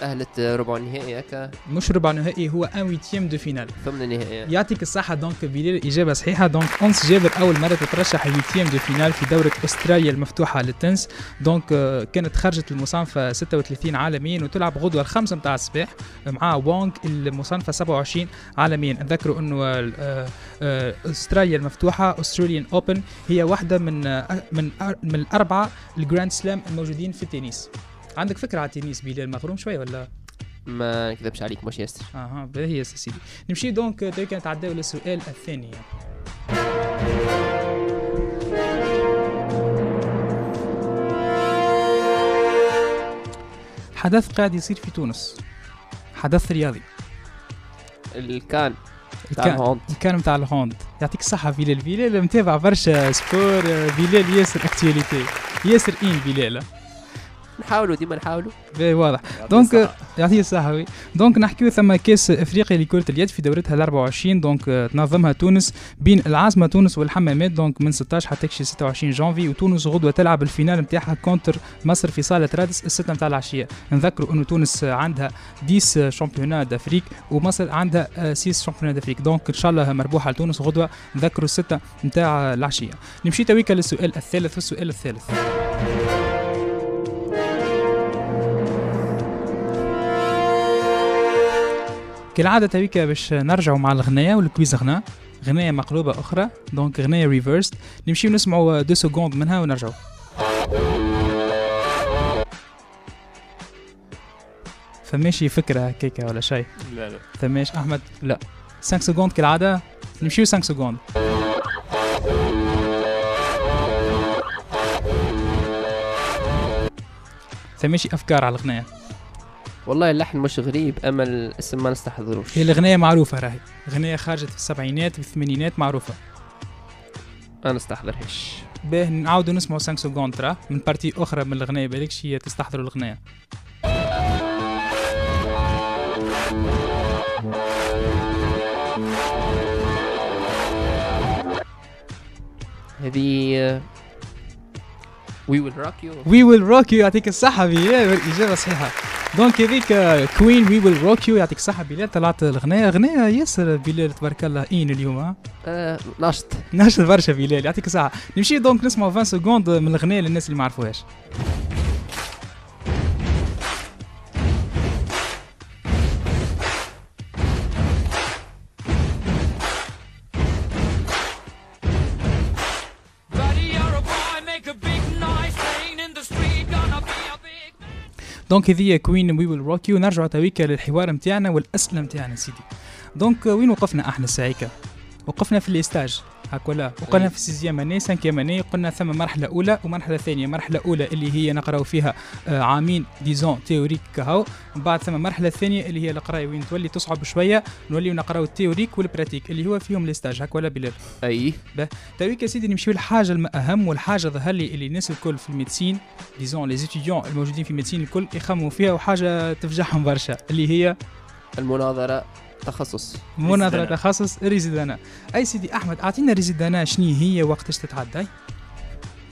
أهلت آه، ربع النهائي هكا. مش ربع نهائي هو en huitième de finale ضمن النهائي. يعطيك الصحة donc بلال إجابة صحيحة. donc أنس جابر أول مرة تترشح ال huitième de finale في دورة أستراليا المفتوحة للتنس. donc آه، كانت خرجت المصنفة 36 عالميا وتلعب غدوة الخمسة متاع الصباح مع وونغ المصنفة 27 عالميا. نذكروا أنه آه، آه، أستراليا المفتوحة Australian Open هي واحدة من من من الأربعة ال Grand Slam الموجودين في التنس. عندك فكرة على التنس بلال؟ مغروم شوية ولا؟ ما نكذبش عليك مش ياسر أها باهي سيدي نمشي donc تويكا نتعداو للسؤال الثاني. حدث قاعد يصير في تونس. حدث رياضي. الكان. الكان. الكان متاع ال hand يعطيك الصحة بلال. بلال متابع برشا sport. بلال ياسر actualité ياسر hein بلال؟ نحاولوا ديما نحاولوا. باهي واضح. donc يعطيه الصحة oui. donc نحكيو ثم كاس إفريقيا لكرة اليد في دورتها ال 24 donc آه، تنظمها تونس بين العاصمة تونس والحمامات. donc من 16 حتى كشي 26 جانفي. وتونس غدوة تلعب ال finale نتاعها contre مصر في صالة رادس الستة نتاع العشية. نذكروا إنه تونس آه، عندها 10 championnats d'Afrique ومصر عندها آه، 6 championnats d'Afrique. donc إن شاء الله مربوحة لتونس غدوة. نذكروا الستة نتاع العشية. نمشي تويكا للسؤال الثالث والسؤال الثالث. كالعادة تويكا باش نرجعوا مع الغناية وال quiz غنا غناية مقلوبة أخرى. donc غناية reversed نمشيو نسمعوا deux secondes منها ونرجعوا فماشي فكرة هكاكا ولا شيء لا لا. فماش أحمد؟ لا. 5 secondes كالعادة. نمشيو 5 secondes فماشي أفكار على الغناية. والله اللحن مش غريب أما الاسم ما نستحضروش. هي الغناية معروفة راهي. غناية خرجت في السبعينات والثمانينات معروفة. ما نستحضرهاش. باه نعاودوا نسمعوا 5 secondes من partie أخرى من الغنايه بالكش هي تستحضروا الغنايه هذه We Will Rock You We Will Rock You يعطيك الصحة بلال الاجابه صحيحة. donc هذيك Queen We Will Rock You يعطيك الصحة بلال. طلعت الغنايه غنايه ياسر بلال تبارك الله hein اليوم ها آه نشط. ناشط برشا بلال يعطيك الصحة. نمشي donc نسمعوا 20 secondes من الغنايه للناس اللي ما عرفوهاش. donc هذه Queen We Will Rock You نرجعوا تويكا للحوار نتاعنا والأسئلة نتاعنا سيدي. donc وين وقفنا أحنا ساعيكا وقفنا في ال stage. هاك ولا. وقلنا في sixième année cinquième année قلنا ثم مرحلة أولى ومرحلة ثانية مرحلة أولى اللي هي نقراو فيها آه، عامين disons théorique كهو. من بعد ثم المرحله الثانية اللي هي القرايه وين تولي تصعب شوية نوليو نقراو ال théorique وال pratique اللي هو فيهم ال stage هاك ولا بلال؟ أي. تويك يا سيدي نمشيو للحاجة الاهم والحاجة ظهر لي اللي الناس الكل في ال médecine disons les étudiants الموجودين في ال médecine الكل يخموا فيها وحاجة تفجعهم برشا اللي هي المناظرة. تخصص مناظرة résidanat. تخصص résidanat أي سيدي أحمد أعطينا résidanat شنو هي وقتاش تتعدى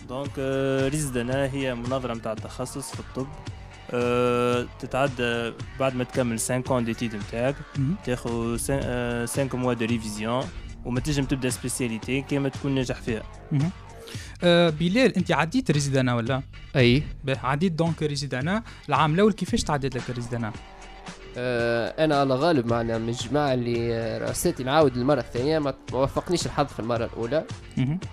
donc آه، résidanat هي مناظرة متاع التخصص في الطب آه، تتعدى بعد ما تكمل 5 ans d'études نتاعك. تاخذ 5 mois de révision وما تنجم تبدأ spécialité كيما تكون ناجح فيها. آه بلال أنت عديت résidanat ولا؟ أي عديت donc résidanat العام الأول كيفاش تعديت لك résidanat؟ آه أنا على غالب معنا من الجماعه اللي راساتي نعاود المره الثانية ما وفقنيش الحظ في المرة الأولى.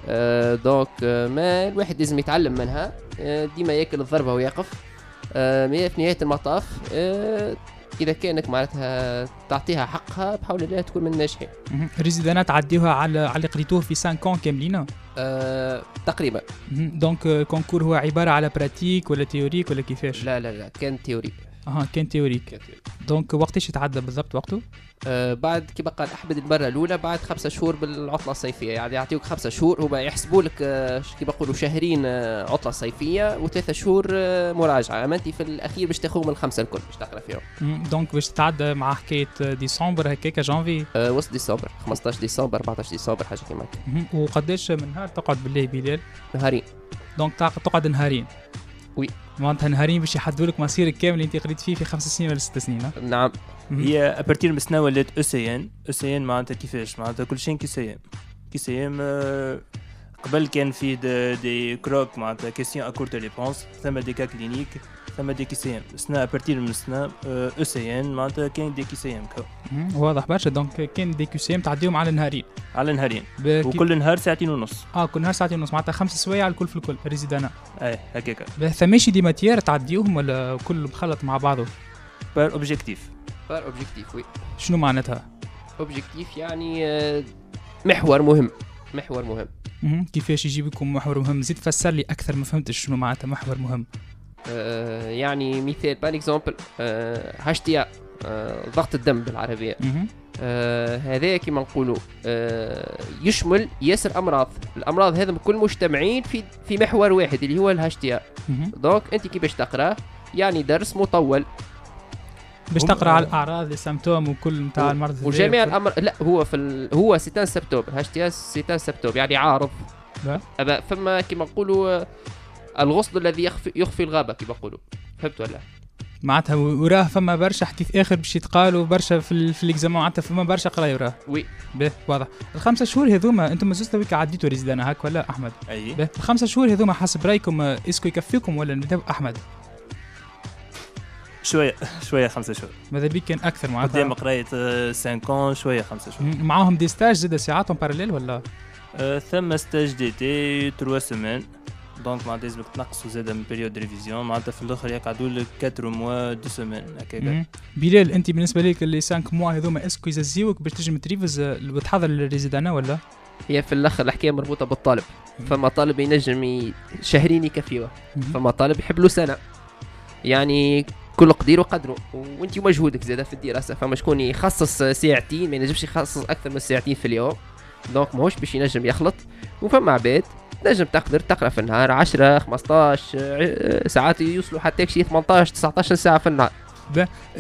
آه donc آه ما الواحد لازم يتعلم منها آه ديما ياكل الضربه ويقف آه في نهاية المطاف آه إذا كانك معناتها تعطيها حقها بحول الله تكون من الناجحين مهم. résidanat تعديوها على على اللي قريتوه في 5 كون كاملين آه تقريبا. donc آه، concours هو عبارة على pratique ولا théorique ولا كيفاش؟ لا لا لا كان théorie أها كان théorique théorie. donc وقتاش يتعدى بالضبط وقته؟ آه بعد كما قال أحمد المرة الأولى بعد خمسة شهور بالعطلة الصيفية يعني يعطيوك خمسة شهور هما يحسبوا لك آه كما يقولوا شهرين آه عطلة صيفية وثلاثة شهور آه مراجعة أما أنت في الأخير باش تاخذهم الخمسه الكل باش تقرأ فيهم. donc باش تتعدى مع حكاية ديسمبر هكاك جانفي آه وسط ديسمبر 15 ديسمبر 14 ديسمبر حاجة كيما هكا. وقداش من نهار تقعد بالله بلال؟ نهارين donc تق- تقعد نهارين oui. معناتها نهارين باش يحدوا لك مصيرك كامل اللي انت قريت فيه في خمس سنين ولا ست سنين؟ نعم. هي à partir من السنة ولات أو سي ان أو سي ان معناتها كيفاش؟ معناتها كل شيء كي سي ام كي سي ام آه، قبل كان في des, des QROC معناتها questions à courte réponse ثم des cas cliniques ثم des QCM السنة à partir من السنة أو سي ان معناتها كاين des QCM. واضح برشا. donc كان des QCM تعديهم على نهارين. على نهارين. وكل نهار ساعتين ونص. آه كل نهار ساعتين ونص. معناتها خمس سوايع الكل في الكل résidanat. اي هكاك. ثماشي des matières تعديوهم ولا كل مخلط مع بعضه؟ par objectif. par objectif oui. شنو معناتها؟ objectif يعني آه محور مهم. محور مهم. كيفاش يجيب لكم محور مهم؟ زيد فسر لي أكثر ما فهمتش شنو معناتها محور مهم. يعني مثال par exemple HTA ضغط الدم بالعربية. آه هذا كما نقولوا. آه يشمل ياسر أمراض. الأمراض هذم كل مجتمعين في في محور واحد اللي هو ال HTA. donc أنت كيفاش تقراه يعني درس مطول. باش تقرأ على الأعراض ال symptômes وكل نتاع المرض وجميع الامر لا هو في ال... هو c'est un symptôme. HTA c'est un symptôme. يعني عارض. أبا فما كما نقولوا آه، الغصن الذي يخفي يخفي الغابة كما نقولوا فهمت ولا معناتها وراه فما برشا حديث آخر باش يتقال وبرشا في, ال- في ال examen معناتها فما برشا قرايه وراه oui. باهي واضح. الخمسة شهور هذوما أنتم زوز تويك عديتوا résidanat هاك ولا أحمد؟ أي. باهي الخمسة شهور هذوما حسب رأيكم آه، est-ce que يكفيكم ولا نبداو احمد شوية شوية خمسة شهور. ماذا بيك؟ كان أكثر قدام معناتها قرايه 5 شوية خمسة شهور. معاهم des stages زاد ساعاتهم parallèle ولا؟ آه، ثم stage d'été 3 semaines donc معناتها لازمك تنقصوا زاده من période révision معناتها في الآخر يقعدوا لك 4 mois 2 semaines هكاك. بلال أنت بالنسبة لك اللي 5 mois هذوما est-ce que يززيوك باش تنجم ت révise آه، وتحضر لل résidanat ولا؟ هي في الآخر الحكاية مربوطة بالطالب. فما طالب ينجم شهرين يكفيوه. فما طالب يحب له سنة. يعني كل قدير وقدره. وأنت ومجهودك زاده في الدراسة. فما شكون يخصص ساعتين ما ينجمش يخصص أكثر من ساعتين في اليوم. donc ماهوش باش ينجم يخلط. وفما عباد تنجم تقدر تقرأ في النهار 10 15 ع- ساعات يوصلوا حتى شي 18 19 ساعة في النهار.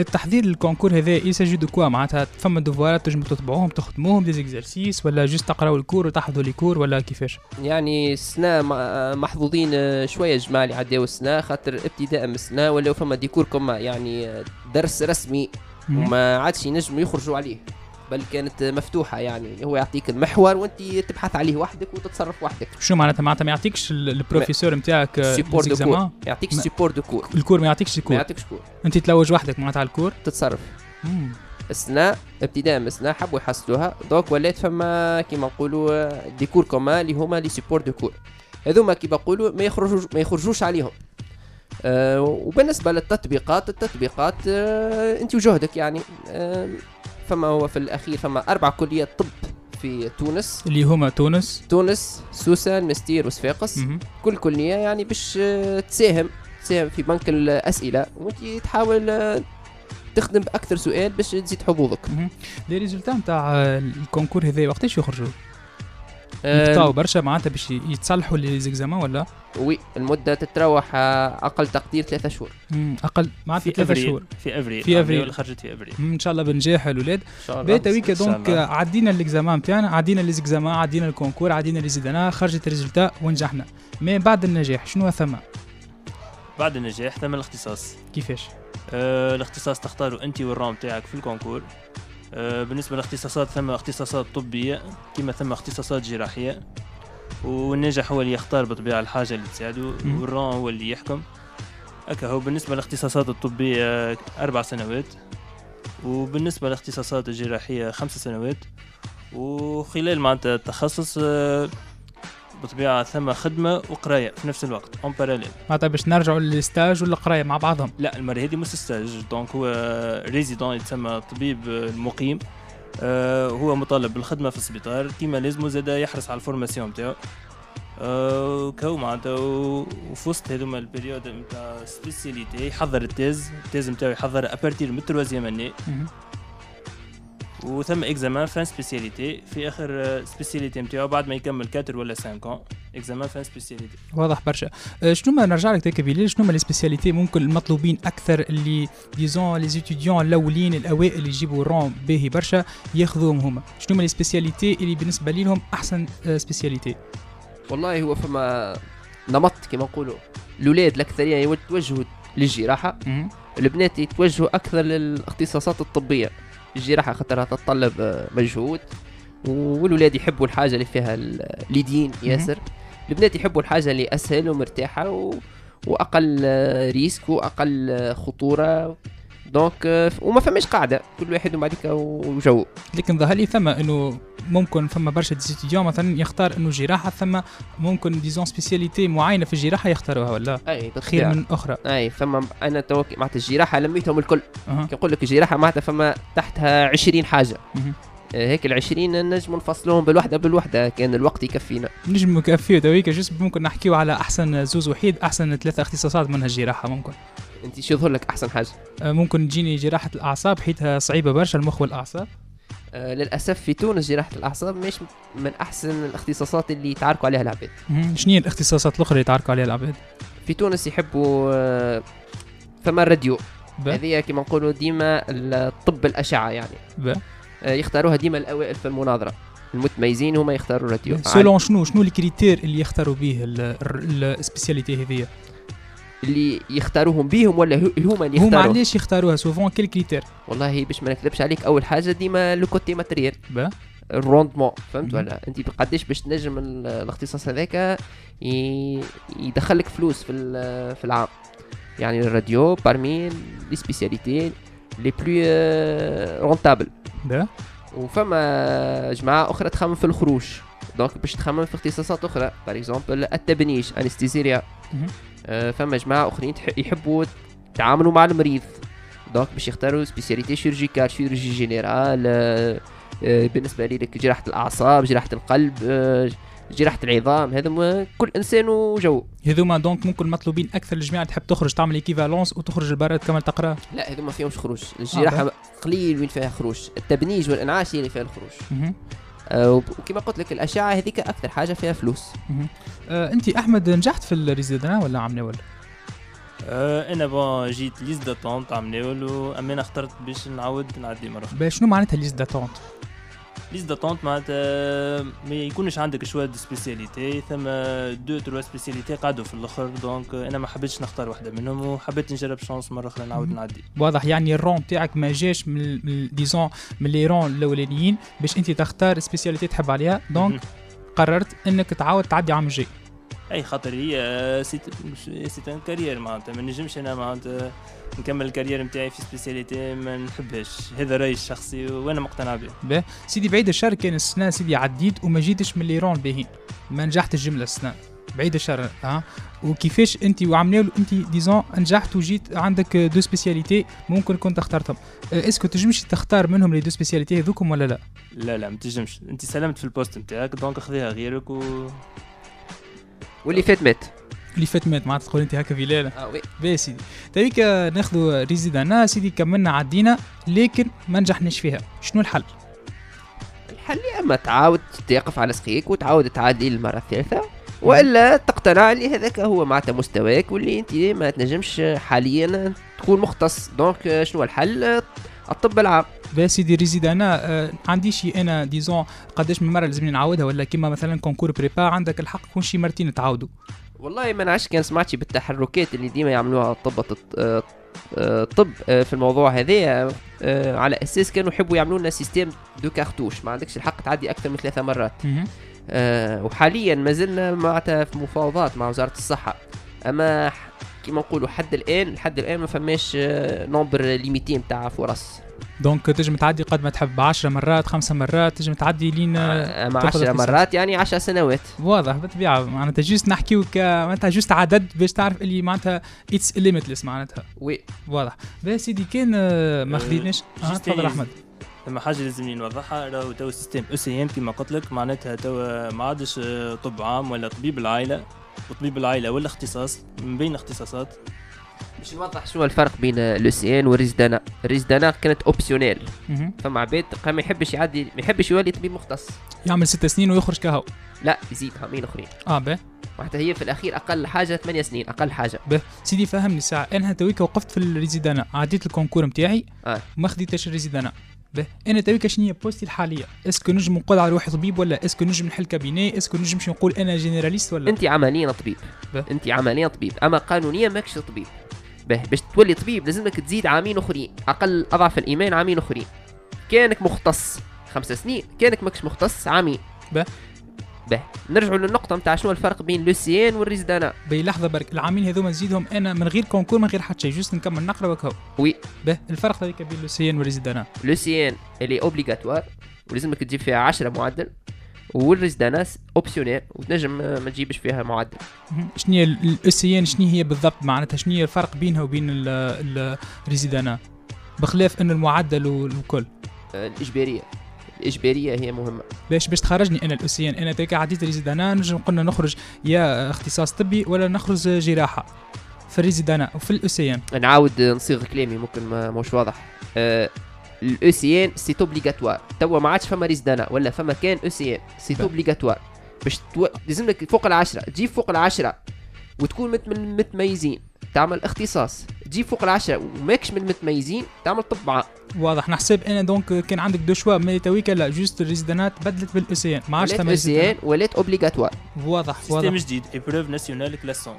التحضير لل concours هذا يسجل de quoi معناتها؟ فما devoir ات تنجموا تطبعوهم تخدموهم des exercices ولا juste تقراو ال cours وتحفظوا les cours ولا كيفاش؟ يعني السنة م- محظوظين آه، شوية جماعة اللي عداو السنة خاطر ابتداء من السنة ولاو فما des cours communs يعني آه، درس رسمي. وما عادش ينجموا يخرجوا عليه. بل كانت مفتوحة يعني. هو يعطيك المحور وأنت تبحث عليه وحدك وتتصرف وحدك. شنو معناتها؟ معناتها ما يعطيكش ال- البروفيسور نتاعك support de? cours يعطيك ما- support de cours ال cours ما يعطيكش ما ال cours يعطيكش cours أنت تلوج وحدك معناتها على ال cours؟ تتصرف. مم. ابتداء من السنة حبوا يحصلوها. donc ولات فما كيما نقولوا des cours communs اللي هما les supports de cours هذوما كيما نقولوا ما يخرجوش ما يخرجوش عليهم. آه وبالنسبة للتطبيقات التطبيقات آه أنت وجهدك يعني. آه فما هو في الأخير فما أربع كليات طب في تونس اللي هما تونس تونس سوسة منستير وصفاقس. كل كلية يعني باش تساهم تساهم في بنك الأسئلة وانت تحاول تخدم بأكثر سؤال باش تزيد حظوظك. les résultats نتاع ال concours هذا وقتاش يخرجوا؟ آه، يقطعوا برشا معناتها باش يتصلحوا les examens ولا؟ oui المدة تتراوح آه، أقل تقدير ثلاثة شهور. أقل معناتها في ثلاثة أفريل. شهور. في أفريل. في أفريل. اللي خرجت في أفريل. إن شاء الله بنجاح الاولاد إن شاء الله. بيتا ويكا donc عدينا ال examen بتاعنا عدينا les examens عدينا ال concours عدينا résidanat خرجت ال résultats ونجحنا. ما بعد النجاح شنو ثم؟ بعد النجاح ثم الاختصاص. كيفاش؟ آه، الاختصاص تختاره أنت والرام تاعك في ال concours. بالنسبة للاختصاصات ثم اختصاصات طبية كما ثم اختصاصات جراحية. والناجح هو اللي يختار بالطبيعه الحاجة اللي تساعده. وال rang هو اللي يحكم. هكا هو بالنسبة للاختصاصات الطبية أربع سنوات. وبالنسبة للاختصاصات الجراحية خمس سنوات. وخلال معناتها التخصص بالطبيعه ثم خدمة وقراية في نفس الوقت en parallèle معناتها باش نرجعوا لل stage والقرايه مع بعضهم؟ لا المره هذه مش stage donc هو résident يتسمى طبيب المقيم آه، هو مطالب بالخدمة في السبيطار كيما لازم زاد يحرص على ال formation نتاعو آه، كو معناتها وفي وسط هذوما ال période نتاع spécialité يحضر ال thèse ال thèse نتاعو يحضر à partir من ال troisième année. وثم examen fin spécialité. في آخر spécialité نتاعو بعد ما يكمل 4 ولا 5 ans examen fin spécialité. واضح برشا. أه، شنو ما نرجع لك تاك بلال شنو ما les spécialités ممكن المطلوبين أكثر اللي disons les étudiants الأولين الأوائل اللي يجيبوا rang باهي برشا ياخذوهم هما. شنو ما les spécialités اللي بالنسبة لهم أحسن أه، spécialités؟ والله هو فما نمط كما نقولوا. الأولاد الأكثرية يتوجهوا للجراحة. البنات يتوجهوا أكثر للاختصاصات الطبية. الجراحه خاطرها تتطلب آه، مجهود. والولاد يحبوا الحاجة اللي فيها ال- اليدين ياسر. البنات يحبوا الحاجة اللي أسهل ومرتاحة و... وأقل آه، risque وأقل آه، خطورة. donc آه، وما فماش قاعدة. كل واحد وبعديك وجو. لكن ظهر لي ثم إنه ممكن فما برشا des étudiants مثلا يختار إنه جراحة ثم ممكن disons spécialité معينة في الجراحة يختاروها ولا؟ أي خير. من أخرى. أي فما أنا تو معناتها الجراحة لميتهم الكل. أها. كي نقول لك الجراحة معناتها فما تحتها 20 حاجة. آه، هيك ال 20 نجم نفصلوهم بالوحدة بالوحدة كان الوقت يكفينا. نجم نكفيو تويك juste ممكن نحكيو على أحسن زوز وحيد أحسن ثلاثة اختصاصات منها الجراحه ممكن. انت شو يظهر لك أحسن حاجة؟ أه، ممكن تجيني جراحة الأعصاب حيتها صعيبة برشا المخ والأعصاب. آه للأسف في تونس جراحة الأعصاب مش من أحسن الاختصاصات اللي يتعاركوا عليها العباد. شنو هي الاختصاصات الأخرى اللي يتعاركوا عليها العباد؟ في تونس يحبوا آه فما الراديو هذه كما نقولوا ديما الطب الأشعة يعني. آه يختاروها ديما الأوائل في المناظرة. المتميزين هما يختاروا ال radio selon شنو؟ شنو ال critère اللي يختاروا به ال spécialité هذه؟ اللي يختاروهم بيهم ولا هما اللي هما يختاروا علاش يختاروها؟ selon quels critères والله باش ما نكذبش عليك أول حاجة ديما le côté matériel. ال rendement فهمت. ولا؟ أنت قداش باش تنجم ال- الاختصاص هذاك يدخلك فلوس في في العام. يعني ال radio parmi les spécialités les plus rentables وفما جماعة أخرى تخمم في الخروج. donc باش تخمم في اختصاصات أخرى. par exemple التبنيج anesthésie réa فما جماعة أخرين يحبوا يتعاملوا مع المريض. donc باش يختاروا spécialités chirurgicales chirurgie générale آه، آه، بالنسبة لي لك جراحة الأعصاب جراحة القلب آه، جراحة العظام هذا كل إنسان وجو. هذوما donc ممكن مطلوبين أكثر الجماعه تحب تخرج تعمل équivalence وتخرج لبرا تكمل تقرأ. لا هذا ما فيهمش خروج. الجراحة قليل وين فيها خروج. التبنيج والإنعاش هي اللي فيها الخروج. آه، وكما قلت لك الأشعة هذيك أكثر حاجة فيها فلوس. آه انت أحمد نجحت في ال résidanat ولا عم ناول؟ آه أنا bon جيت liste d'attente عم ناول وأما اخترت باش نعاود نعدي مرة. شنو معناتها liste d'attente liste d'attente معناتها ما يكونش عندك شوية de spécialités ثم deux trois spécialités قعدوا في الأخر donc أنا ما حبيتش نختار واحدة منهم وحبيت نجرب chance مرة أخرى نعاود. نعدي واضح يعني ال rang تاعك ما جاش من, disons من لي رون الأولانيين باش أنت تختار spécialité تحب عليها donc. قررت إنك تعاود تعدي عام الجاي أي خاطر هي c'est une carrière معناتها. ما نجمش أنا معناتها نكمل ال carrière نتاعي في spécialité ما نحبهاش. هذا رأيي الشخصي وأنا مقتنع به. با سيدي بعيد الشر كان السنة سيدي عديت وما جيتش من لي رون باهين ما نجحت الجملة السنة بعيد الشر ها. وكيفاش انت وعملوا انت disons نجحت وجيت عندك deux spécialités ممكن كنت اخترتهم. آه، est-ce que تنجمش تختار منهم les deux spécialités هذوكم ولا لا؟ لا لا ما تنجمش. انت سلمت في ال poste نتاعك donc خذيها غيرك و واللي فات مات. اللي فات مات معناتها تقول أنت هكا في آه oui. باهي سيدي. تويك ناخذوا résidanat سيدي كملنا عدينا لكن ما نجحناش فيها. شنو الحل؟ الحل يا أما تعاود تقف على سقيك وتعاود تعادي للمره الثالثه وإلا تقتنع اللي هذاك هو معناتها مستواك واللي أنت ما تنجمش حاليا تكون مختص. donc شنو الحل؟ الطب العام. باهي سيدي résidanat آه عندي شي أنا disons قداش من مرة لازمني نعاودها ولا كيما مثلا concours prépa عندك الحق كون شي مرتين تعاودوا والله ما نعرفش كان سمعتي بالتحركات اللي ديما يعملوها طب الطب آه، في الموضوع هذا آه، على أساس كانوا يحبوا يعملوا لنا système de cartouches ما عندكش الحق تعدي أكثر من ثلاثة مرات. آه وحاليا ما زلنا معناتها في مفاوضات مع وزارة الصحة. أما كيما نقولوا حد الآن لحد الآن ما فماش آه nombre limité نتاع فرص. donc تنجم تعدي قد ما تحب 10 مرات خمسة مرات تنجم تعدي لين آه، اما تاخذ 10 اختصاص. مرات يعني 10 سنوات. واضح بالطبيعة. معناتها juste نحكيو ك معناتها juste عدد باش تعرف اللي معناتها it's limitless معناتها. oui. واضح. بس سيدي كان آه، ما خديناش. آه، تفضل أحمد. ثم حاجة لازمني نوضحها راهو تو système ECN كيما قلت لك معناتها تو ما عادش آه، طب عام ولا طبيب العائلة وطبيب العائلة ولا اختصاص من بين اختصاصات باش نوضح شنو الفرق بين l'ECN وال résidanat ال résidanat كانت optionnel. فما عباد قام ما يحبش يعدي ما يحبش يولي طبيب مختص. يعمل ست سنين ويخرج كهو. لا يزيد عامين اخرين آه به. معناتها هي في الأخير أقل حاجة 8 سنين أقل حاجة. به. سيدي فهمني ساعة أنا تويكا وقفت في ال résidanat عديت ال concours نتاعي آه. ما خديتش ال résidanat أنا تويكا شنو هي poste ي الحالية. est-ce que نجم نقول على روحي طبيب ولا est-ce que نجم نحل cabinet est-ce que نجمش نقول أنا généraliste ولا؟ انت عمليا طبيب. به. انت عمليا طبيب. أما قانونيا ماكش طبيب. به. باش تولي طبيب لازمك تزيد عامين أخرين. أقل أضعف الإيمان عامين أخرين. كانك مختص خمس سنين كانك ماكش مختص عامين. به. به. نرجعوا للنقطة نتاع شنو الفرق بين l'ECN وال résidanat بي لحظة برك العامين هذوما نزيدهم أنا من غير concours من غير حتى شيء juste نكمل نقرأ وكهو oui. به الفرق هذيك بين l'ECN وال résidanat l'ECN اللي obligatoire ولازمك تجيب فيها 10 معدل والريزدانا اوبسيونيل وتنجم ما تجيبش فيها معدل. شنو هي ال ECN شنو هي بالضبط معناتها؟ شنو هي الفرق بينها وبين ال- ال- ال résidanat بخلاف إنه المعدل والكل. آه، الإجبارية. الاجباريه هي مهمة. باش باش تخرجني أنا ال ECN. أنا تلك عديت résidanat نجم قلنا نخرج يا اختصاص طبي ولا نخرج جراحة. في ال résidanat وفي ال ECN. نعاود نصيغ كلامي ممكن ما مش واضح. آه ال ECN obligatoire توا ما عادش فما résidanat ولا فما كان ECN. obligatoire باش تو... لازم لك فوق العشرة تجيب فوق العشرة وتكون متميزين. تعمل اختصاص. تجيب فوق العشرة وماكش من المتميزين تعمل طب عام واضح. نحسب أنا donc كان عندك deux choix mais تويكا لا juste ال résidanat بدلت بال ECN ما عادش ولات ثم aussi résidanat ان ولات obligatoire واضح système واضح. جديد épreuve nationale classante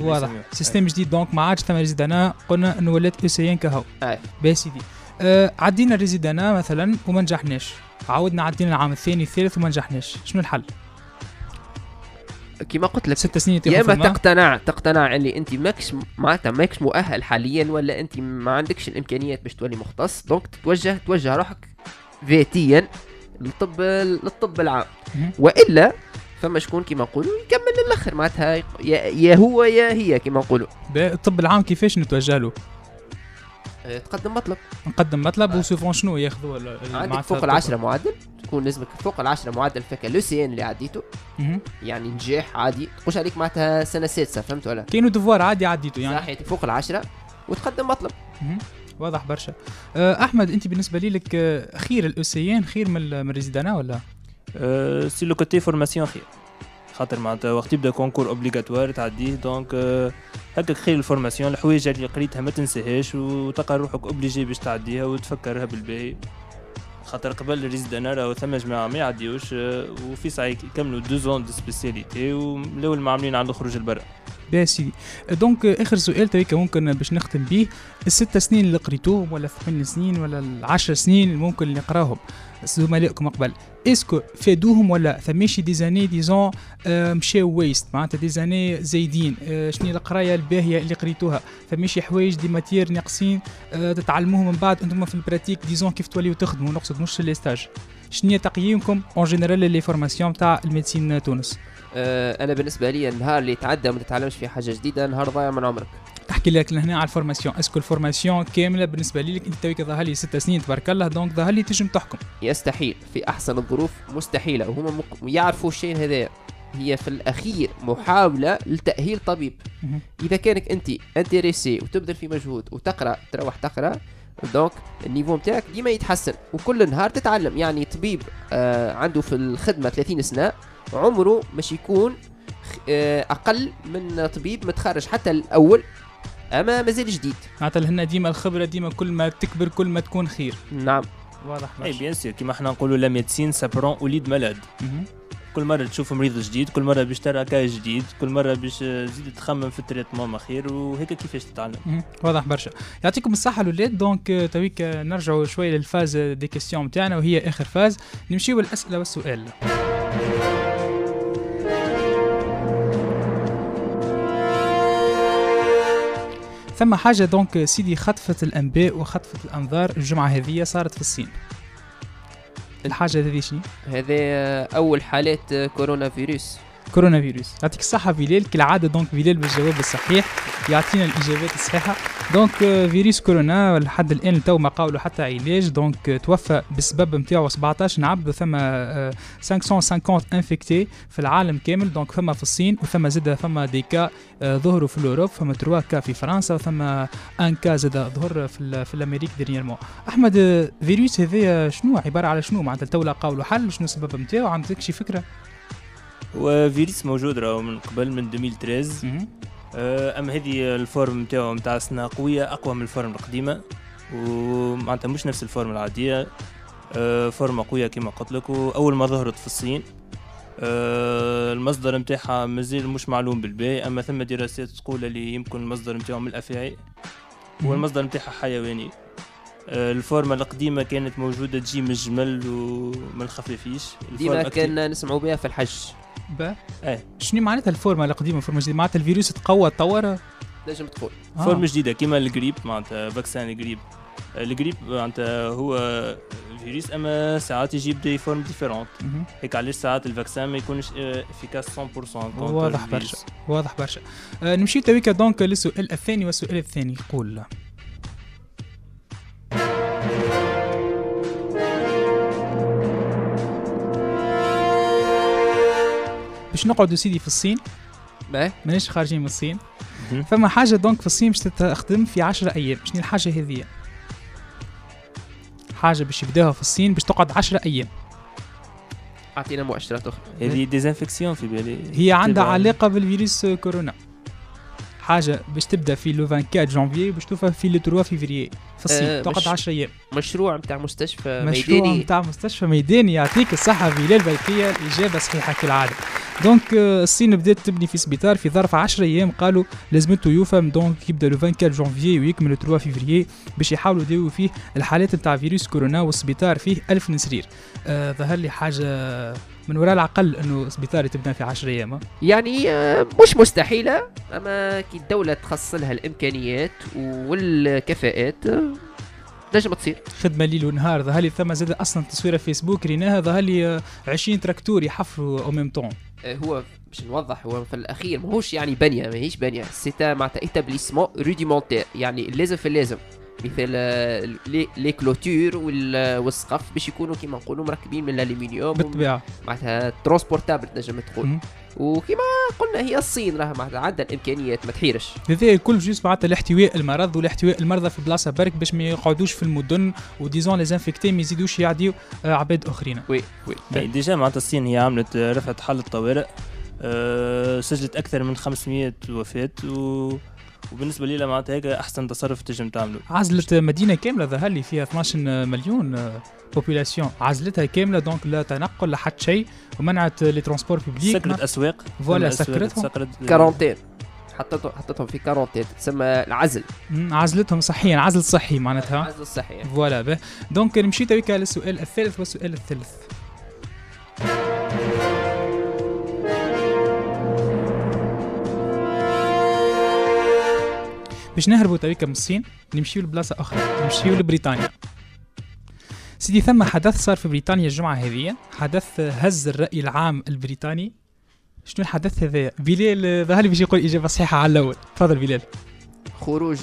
واضح. système جديد donc ما عادش ثم résidanat قلنا انه ولات ECN كهو. آه. باهي سيدي. آه عدينا ال résidanat مثلا وما نجحناش. عاودنا عدينا العام الثاني الثالث وما نجحناش. شنو الحل؟ كيما قلت لك ست سنين يا إما. تقتنع تقتنع اللي أنت ماكش معناتها ماكش مؤهل حاليا ولا أنت ما عندكش الإمكانيات باش تولي مختص donc تتوجه توجه روحك ذاتيا للطب للطب العام. وإلا فما شكون كيما نقولوا يكمل للآخر معناتها يا, هو يا هي كيما نقولوا الطب العام كيفاش نتوجه له؟ أه، تقدم مطلب نقدم مطلب آه. و souvent شنو ياخذوا عندك فوق. العشرة معدل تكون لازمك فوق العشرة معدل في l'ECN اللي عديته. يعني نجاح عادي تقولش عليك معناتها سنة سادسة فهمت ولا كاينو devoir عادي عديته يعني صحيح فوق العشرة وتقدم مطلب. واضح برشا آه أحمد أنت بالنسبة لي لك آه، خير ال ECN خير من ال résidanat ولا أه c'est le côté formation خير خاطر معناتها وقت يبدأ concours obligatoire تعديه. donc أه هكاك خير ال formation الحوايج اللي قريتها ما تنساهاش وتلقى روحك obligé باش تعديها وتفكرها بالباهي. خاطر قبل ال résidanat راهو ثم جماعة ما يعديوش أه وفي ساعه يكملوا deux ans de spécialité والاول ما عاملين خروج البرا باهي سيدي donc آخر سؤال تويكا ممكن باش نختم بيه الست سنين اللي قريتوهم ولا الثمان سنين ولا العشر سنين اللي ممكن اللي نقراهم؟ زملائكم قبل. est-ce que فادوهم ولا ثماشي des années disons آه، مشاو ويست معناتها des années زايدين. آه، شنو القراية الباهية اللي قريتوها؟ فماشي حوايج des matières ناقصين آه، تتعلموهم من بعد أنتم في ال pratique disons كيف توليو تخدموا؟ نقصد مش les stages شنو تقييمكم؟ en général les formations تاع ال médecine تونس. أنا بالنسبة لي النهار اللي تعدى وما تتعلمش فيه حاجة جديدة نهار ضايع من عمرك. تحكي لك لهنا على ال formation. Est-ce que ال formation كاملة بالنسبة لي لك؟ أنت تويك ظهر لي ست سنين تبارك الله. donc ظهر لي تنجم تحكم. يستحيل. في أحسن الظروف مستحيلة. وهما مق... يعرفوا الشيء هذا. هي في الأخير محاولة لتأهيل طبيب. إذا كانك أنت intéressé وتبذل في مجهود وتقرأ تروح تقرأ donc ال niveau نتاعك ديما يتحسن. وكل نهار تتعلم. يعني طبيب آه عنده في الخدمة 30 سنة عمره مش يكون آه أقل من طبيب متخرج حتى الأول أما مازال جديد. معناتها لهنا ديما الخبرة ديما كل ما تكبر كل ما تكون خير. نعم. واضح. اي. bien sûr كيما إحنا نقولوا la médecine s'apprend au lit du malade مهم. كل مرة تشوف مريض جديد كل مرة باش ترى cas جديد كل مرة باش تزيد تخمم في ال traitement ما خير وهيك كيفاش تتعلم. واضح برشا. يعطيكم الصحة الاولاد donc آه، تويك آه، نرجعوا شوية لل phase des questions نتاعنا وهي آخر phase. نمشيو للأسئلة والسؤال. ثم حاجة donc سيدي خطفت الانباء وخطفت الأنظار الجمعة هذه صارت في الصين. الحاجة هذه شنو؟ هذا أول حالات كورونا فيروس. كورونا فيروس يعطيك الصحة بلال كالعادة donc بلال بالجواب الصحيح. يعطينا الإجابات الصحيحة. donc آه، فيروس كورونا لحد الآن تو ما لقاولوا حتى علاج. donc آه، توفى بسبب نتاعو 17 عبد آه، 550 infectés في العالم كامل. donc ثم في الصين وثم زاد ثم des cas آه، ظهروا في ال Europe ثم 3 cas في فرنسا وثم un cas زاد ظهر في, في ال Amérique dernièrement أحمد آه، فيروس هذا شنو؟ عبارة على شنو؟ معناتها تو لقاولوا حل شنو السبب نتاعو عندك شي فكرة؟ وفيروس موجود راهو من قبل من 2013 مهم. آه، أما هذه ال forme نتاعو نتاع السنة قوية أقوى من ال forme القديمة ومعناتها مش نفس ال forme العادية. آه، فورمة قوية كما قلت لك وأول ما ظهرت في الصين. آه، المصدر نتاعها مازال مش معلوم بالباهي أما ثم دراسات تقول اللي يمكن المصدر نتاعو من الافاعي والمصدر نتاعها حيواني. الفورمة القديمة كانت موجودة تجي من الجمل ومن الخفافيش ديما كنا نسمعوا بها في الحج. با إيه. شنو معناتها الفورمة القديمة؟ الفورمة الجديدة. معناتها الفيروس تقوى تطور؟ نجم تقول آه. forme جديدة كيما الجريب معناتها vaccin ال grippe الجريب معناتها هو فيروس أما ساعات يجيب des formes différentes. هيك علاش ساعات ال vaccin ما يكونش efficace 100% contre واضح الفيروس. برشا. واضح برشا. آه نمشي تويكا donc للسؤال الثاني والسؤال الثاني. يقول باش نقعدوا سيدي في الصين. ما ماناش خارجين من الصين. فما حاجة donc في الصين باش تخدم في 10 أيام. شنو الحاجة هذه؟ حاجة باش يبداوها في الصين باش تقعد 10 أيام. أعطينا مؤشرات أخرى. هذه désinfection في بالي. هي عندها علاقة بالفيروس كورونا. حاجة باش تبدأ في le 24 جانفي باش توفى في le 3 فيفري في الصين آه، تقعد مش- 10 أيام. مشروع نتاع مستشفى مشروع ميداني. نتاع مستشفى ميداني يعطيك الصحة بلال بلقية الإجابة صحيحة كالعادة. donc آه، الصين بدأت تبني في سبيطار في ظرف 10 أيام قالوا لازمته يفهم donc يبدأ le 24 جانفي ويكمل le 3 فيفري باش يحاولوا يداووا فيه الحالات نتاع فيروس كورونا والسبيطار فيه 1000 نسرير. آه ظهر لي حاجة من وراء العقل أنه سبيطار تبنى في 10 أيام. يعني آه، مش مستحيلة. أما كي الدولة تخصص لها الامكانيات والكفاءات آه، نجم تصير. خدمة ليل ونهار. ظهر لي ثم زاد أصلا تصويرة فيسبوك. ريناها ظهر لي آه، 20 tracteurs يحفروا au même temps هو باش نوضح هو في الأخير ماهوش يعني بنية ماهيش بنية. c'est un معناتها établissement rudimentaire يعني اللازم في اللازم. مثل آه، les clôtures وال- والسقف باش يكونوا كيما نقولوا مركبين من الالومنيوم بالطبيعة. معناتها transportable تنجم تقول. مهم. وكيما قلنا هي الصين راها معناتها عندها الإمكانيات ما تحيرش. هذا الكل juste معناتها لاحتواء المرض ولاحتواء المرضى في بلاصة برك باش ما يقعدوش في المدن و disons les infectés ما يزيدوش يعديو آه، عباد آخرين. oui oui. déjà معناتها الصين هي عملت آه، رفعت حالة طوارئ آه، سجلت أكثر من 500 وفاة و... وبالنسبة لي معناتها هيك أحسن تصرف تنجم تعمله. عزلت مدينة كاملة ظهر لي فيها 12 مليون population عزلتها كاملة donc لا تنقل لا حتى شيء ومنعت les transports publics سكرت أسواق. voilà سكرتهم. سكرت quarantaine حطتهم حطتهم في quarantaine تسمى العزل. عزلتهم صحيا عزل صحي معناتها. الصحي يعني. voilà donc نمشي تويكا للسؤال الثالث والسؤال الثالث باش نهربوا تويكا من الصين نمشيو لبلاصة أخرى نمشيو لبريطانيا. سيدي ثم حدث صار في بريطانيا الجمعة هذه حدث هز الرأي العام البريطاني. شنو الحدث هذا؟ بلال ظهر لي باش يقول إجابة صحيحة على الأول. تفضل بلال خروج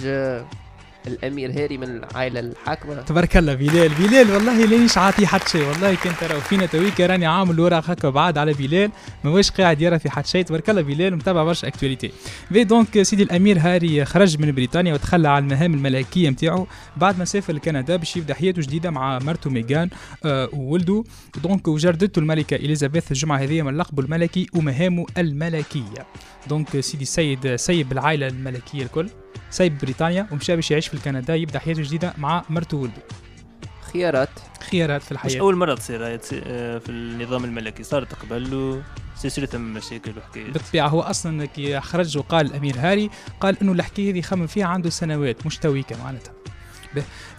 الأمير هاري من العائلة الحاكمة. تبارك الله بلال بلال والله ليش عاطي حد شيء؟ والله كنت ترى فينا تويكا راني عامل ورق هكا بعد على بلال ما واش قاعد يرى في حد شيء. تبارك الله بلال متابع برشا actualités في donc سيدي الأمير هاري خرج من بريطانيا وتخلى عن المهام الملكية نتاعو بعد ما سافر لكندا باش يبدا حياته جديدة مع مرته ميغان آه وولده. donc وجردته الملكة إليزابيث الجمعة هذه من لقبه الملكي ومهامه الملكية. donc سيدي السيد سيب العائلة الملكية الكل. سايب بريطانيا ومشى باش يعيش في كندا يبدأ حياته جديدة مع مرته وولده. خيارات. خيارات في مش الحياة أول مرة تصير آه، في النظام الملكي. صارت قبل و سلسلة من مشاكل وحكايات. بالطبيعة هو أصلا كي خرج وقال الأمير هاري قال إنه الحكاية هذه خمم فيها عنده سنوات مش تويكا معناتها.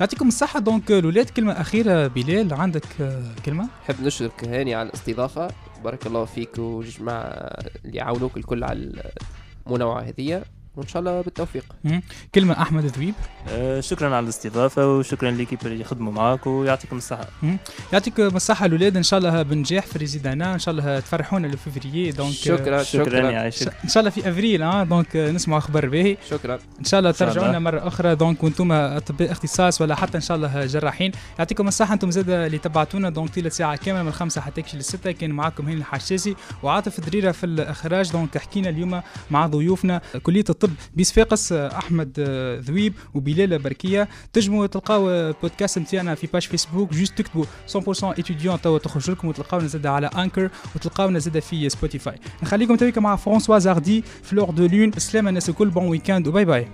يعطيكم الصحة. donc الولاد كلمة أخيرة بلال عندك آه، كلمة؟ نحب نشكرك هاني على الاستضافة. بارك الله فيك وجماعة اللي عاونوك الكل على المنوعه هذه. وإن شاء الله بالتوفيق. كلمة أحمد ذويب آه، شكرا على الاستضافة وشكرا l'équipe اللي يخدموا معاك ويعطيكم الصحة. يعطيكم الصحه الأولاد إن شاء الله بنجاح في résidanat إن شاء الله تفرحونا لفيفريي donc شكرا شكرا. شكرا يعيشك إن شاء الله في أفريل آه donc نسمعوا أخبار باهي شكرا. إن شاء الله لنا مرة أخرى donc وأنتم أطباء اختصاص ولا حتى إن شاء الله جراحين. يعطيكم الصحة أنتم زاد اللي تبعتونا donc طيلة ساعة كاملة من الخمسه حتى كشي للسته كان معكم هاني الحشاشي وعاطف دريرة في الإخراج donc حكينا اليوم مع ضيوفنا. كلية الطب بصفاقس أحمد ذويب وبلال بركية. تنجموا تلقاو بودكاست نتاعنا في page Facebook juste تكتبوا 100% étudiant توا تخرج لكم وتلقاونا زاد على Anchor وتلقاونا زاد في Spotify نخليكم تويكا مع Françoise Hardy. Fleur de Lune سلامة الناس الكل bon week-end و bye bye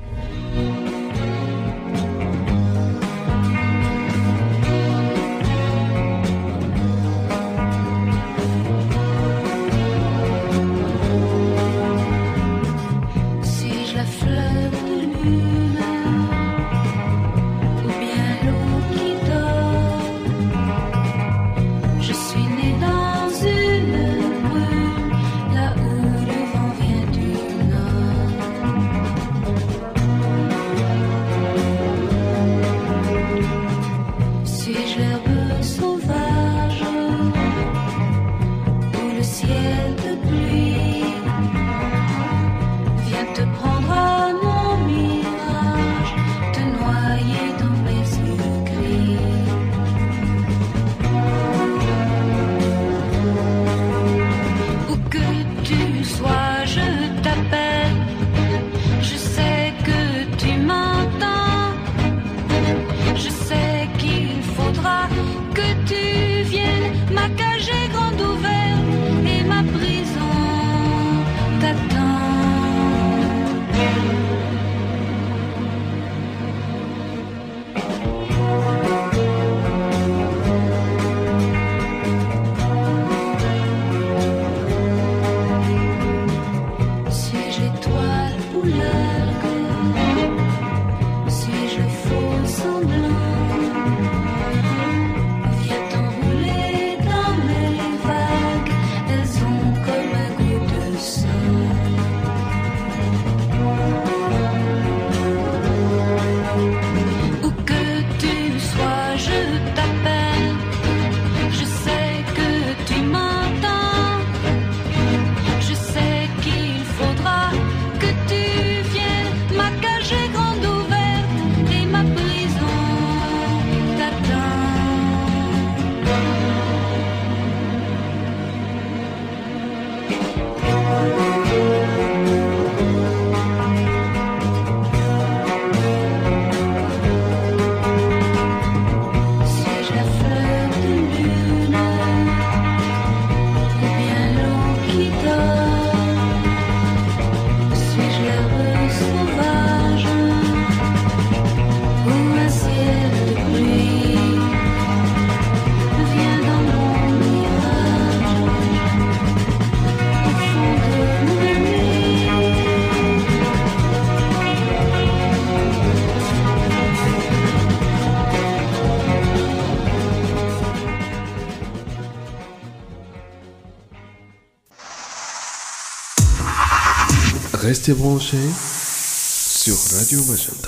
Restez branchés sur Radio Magenta.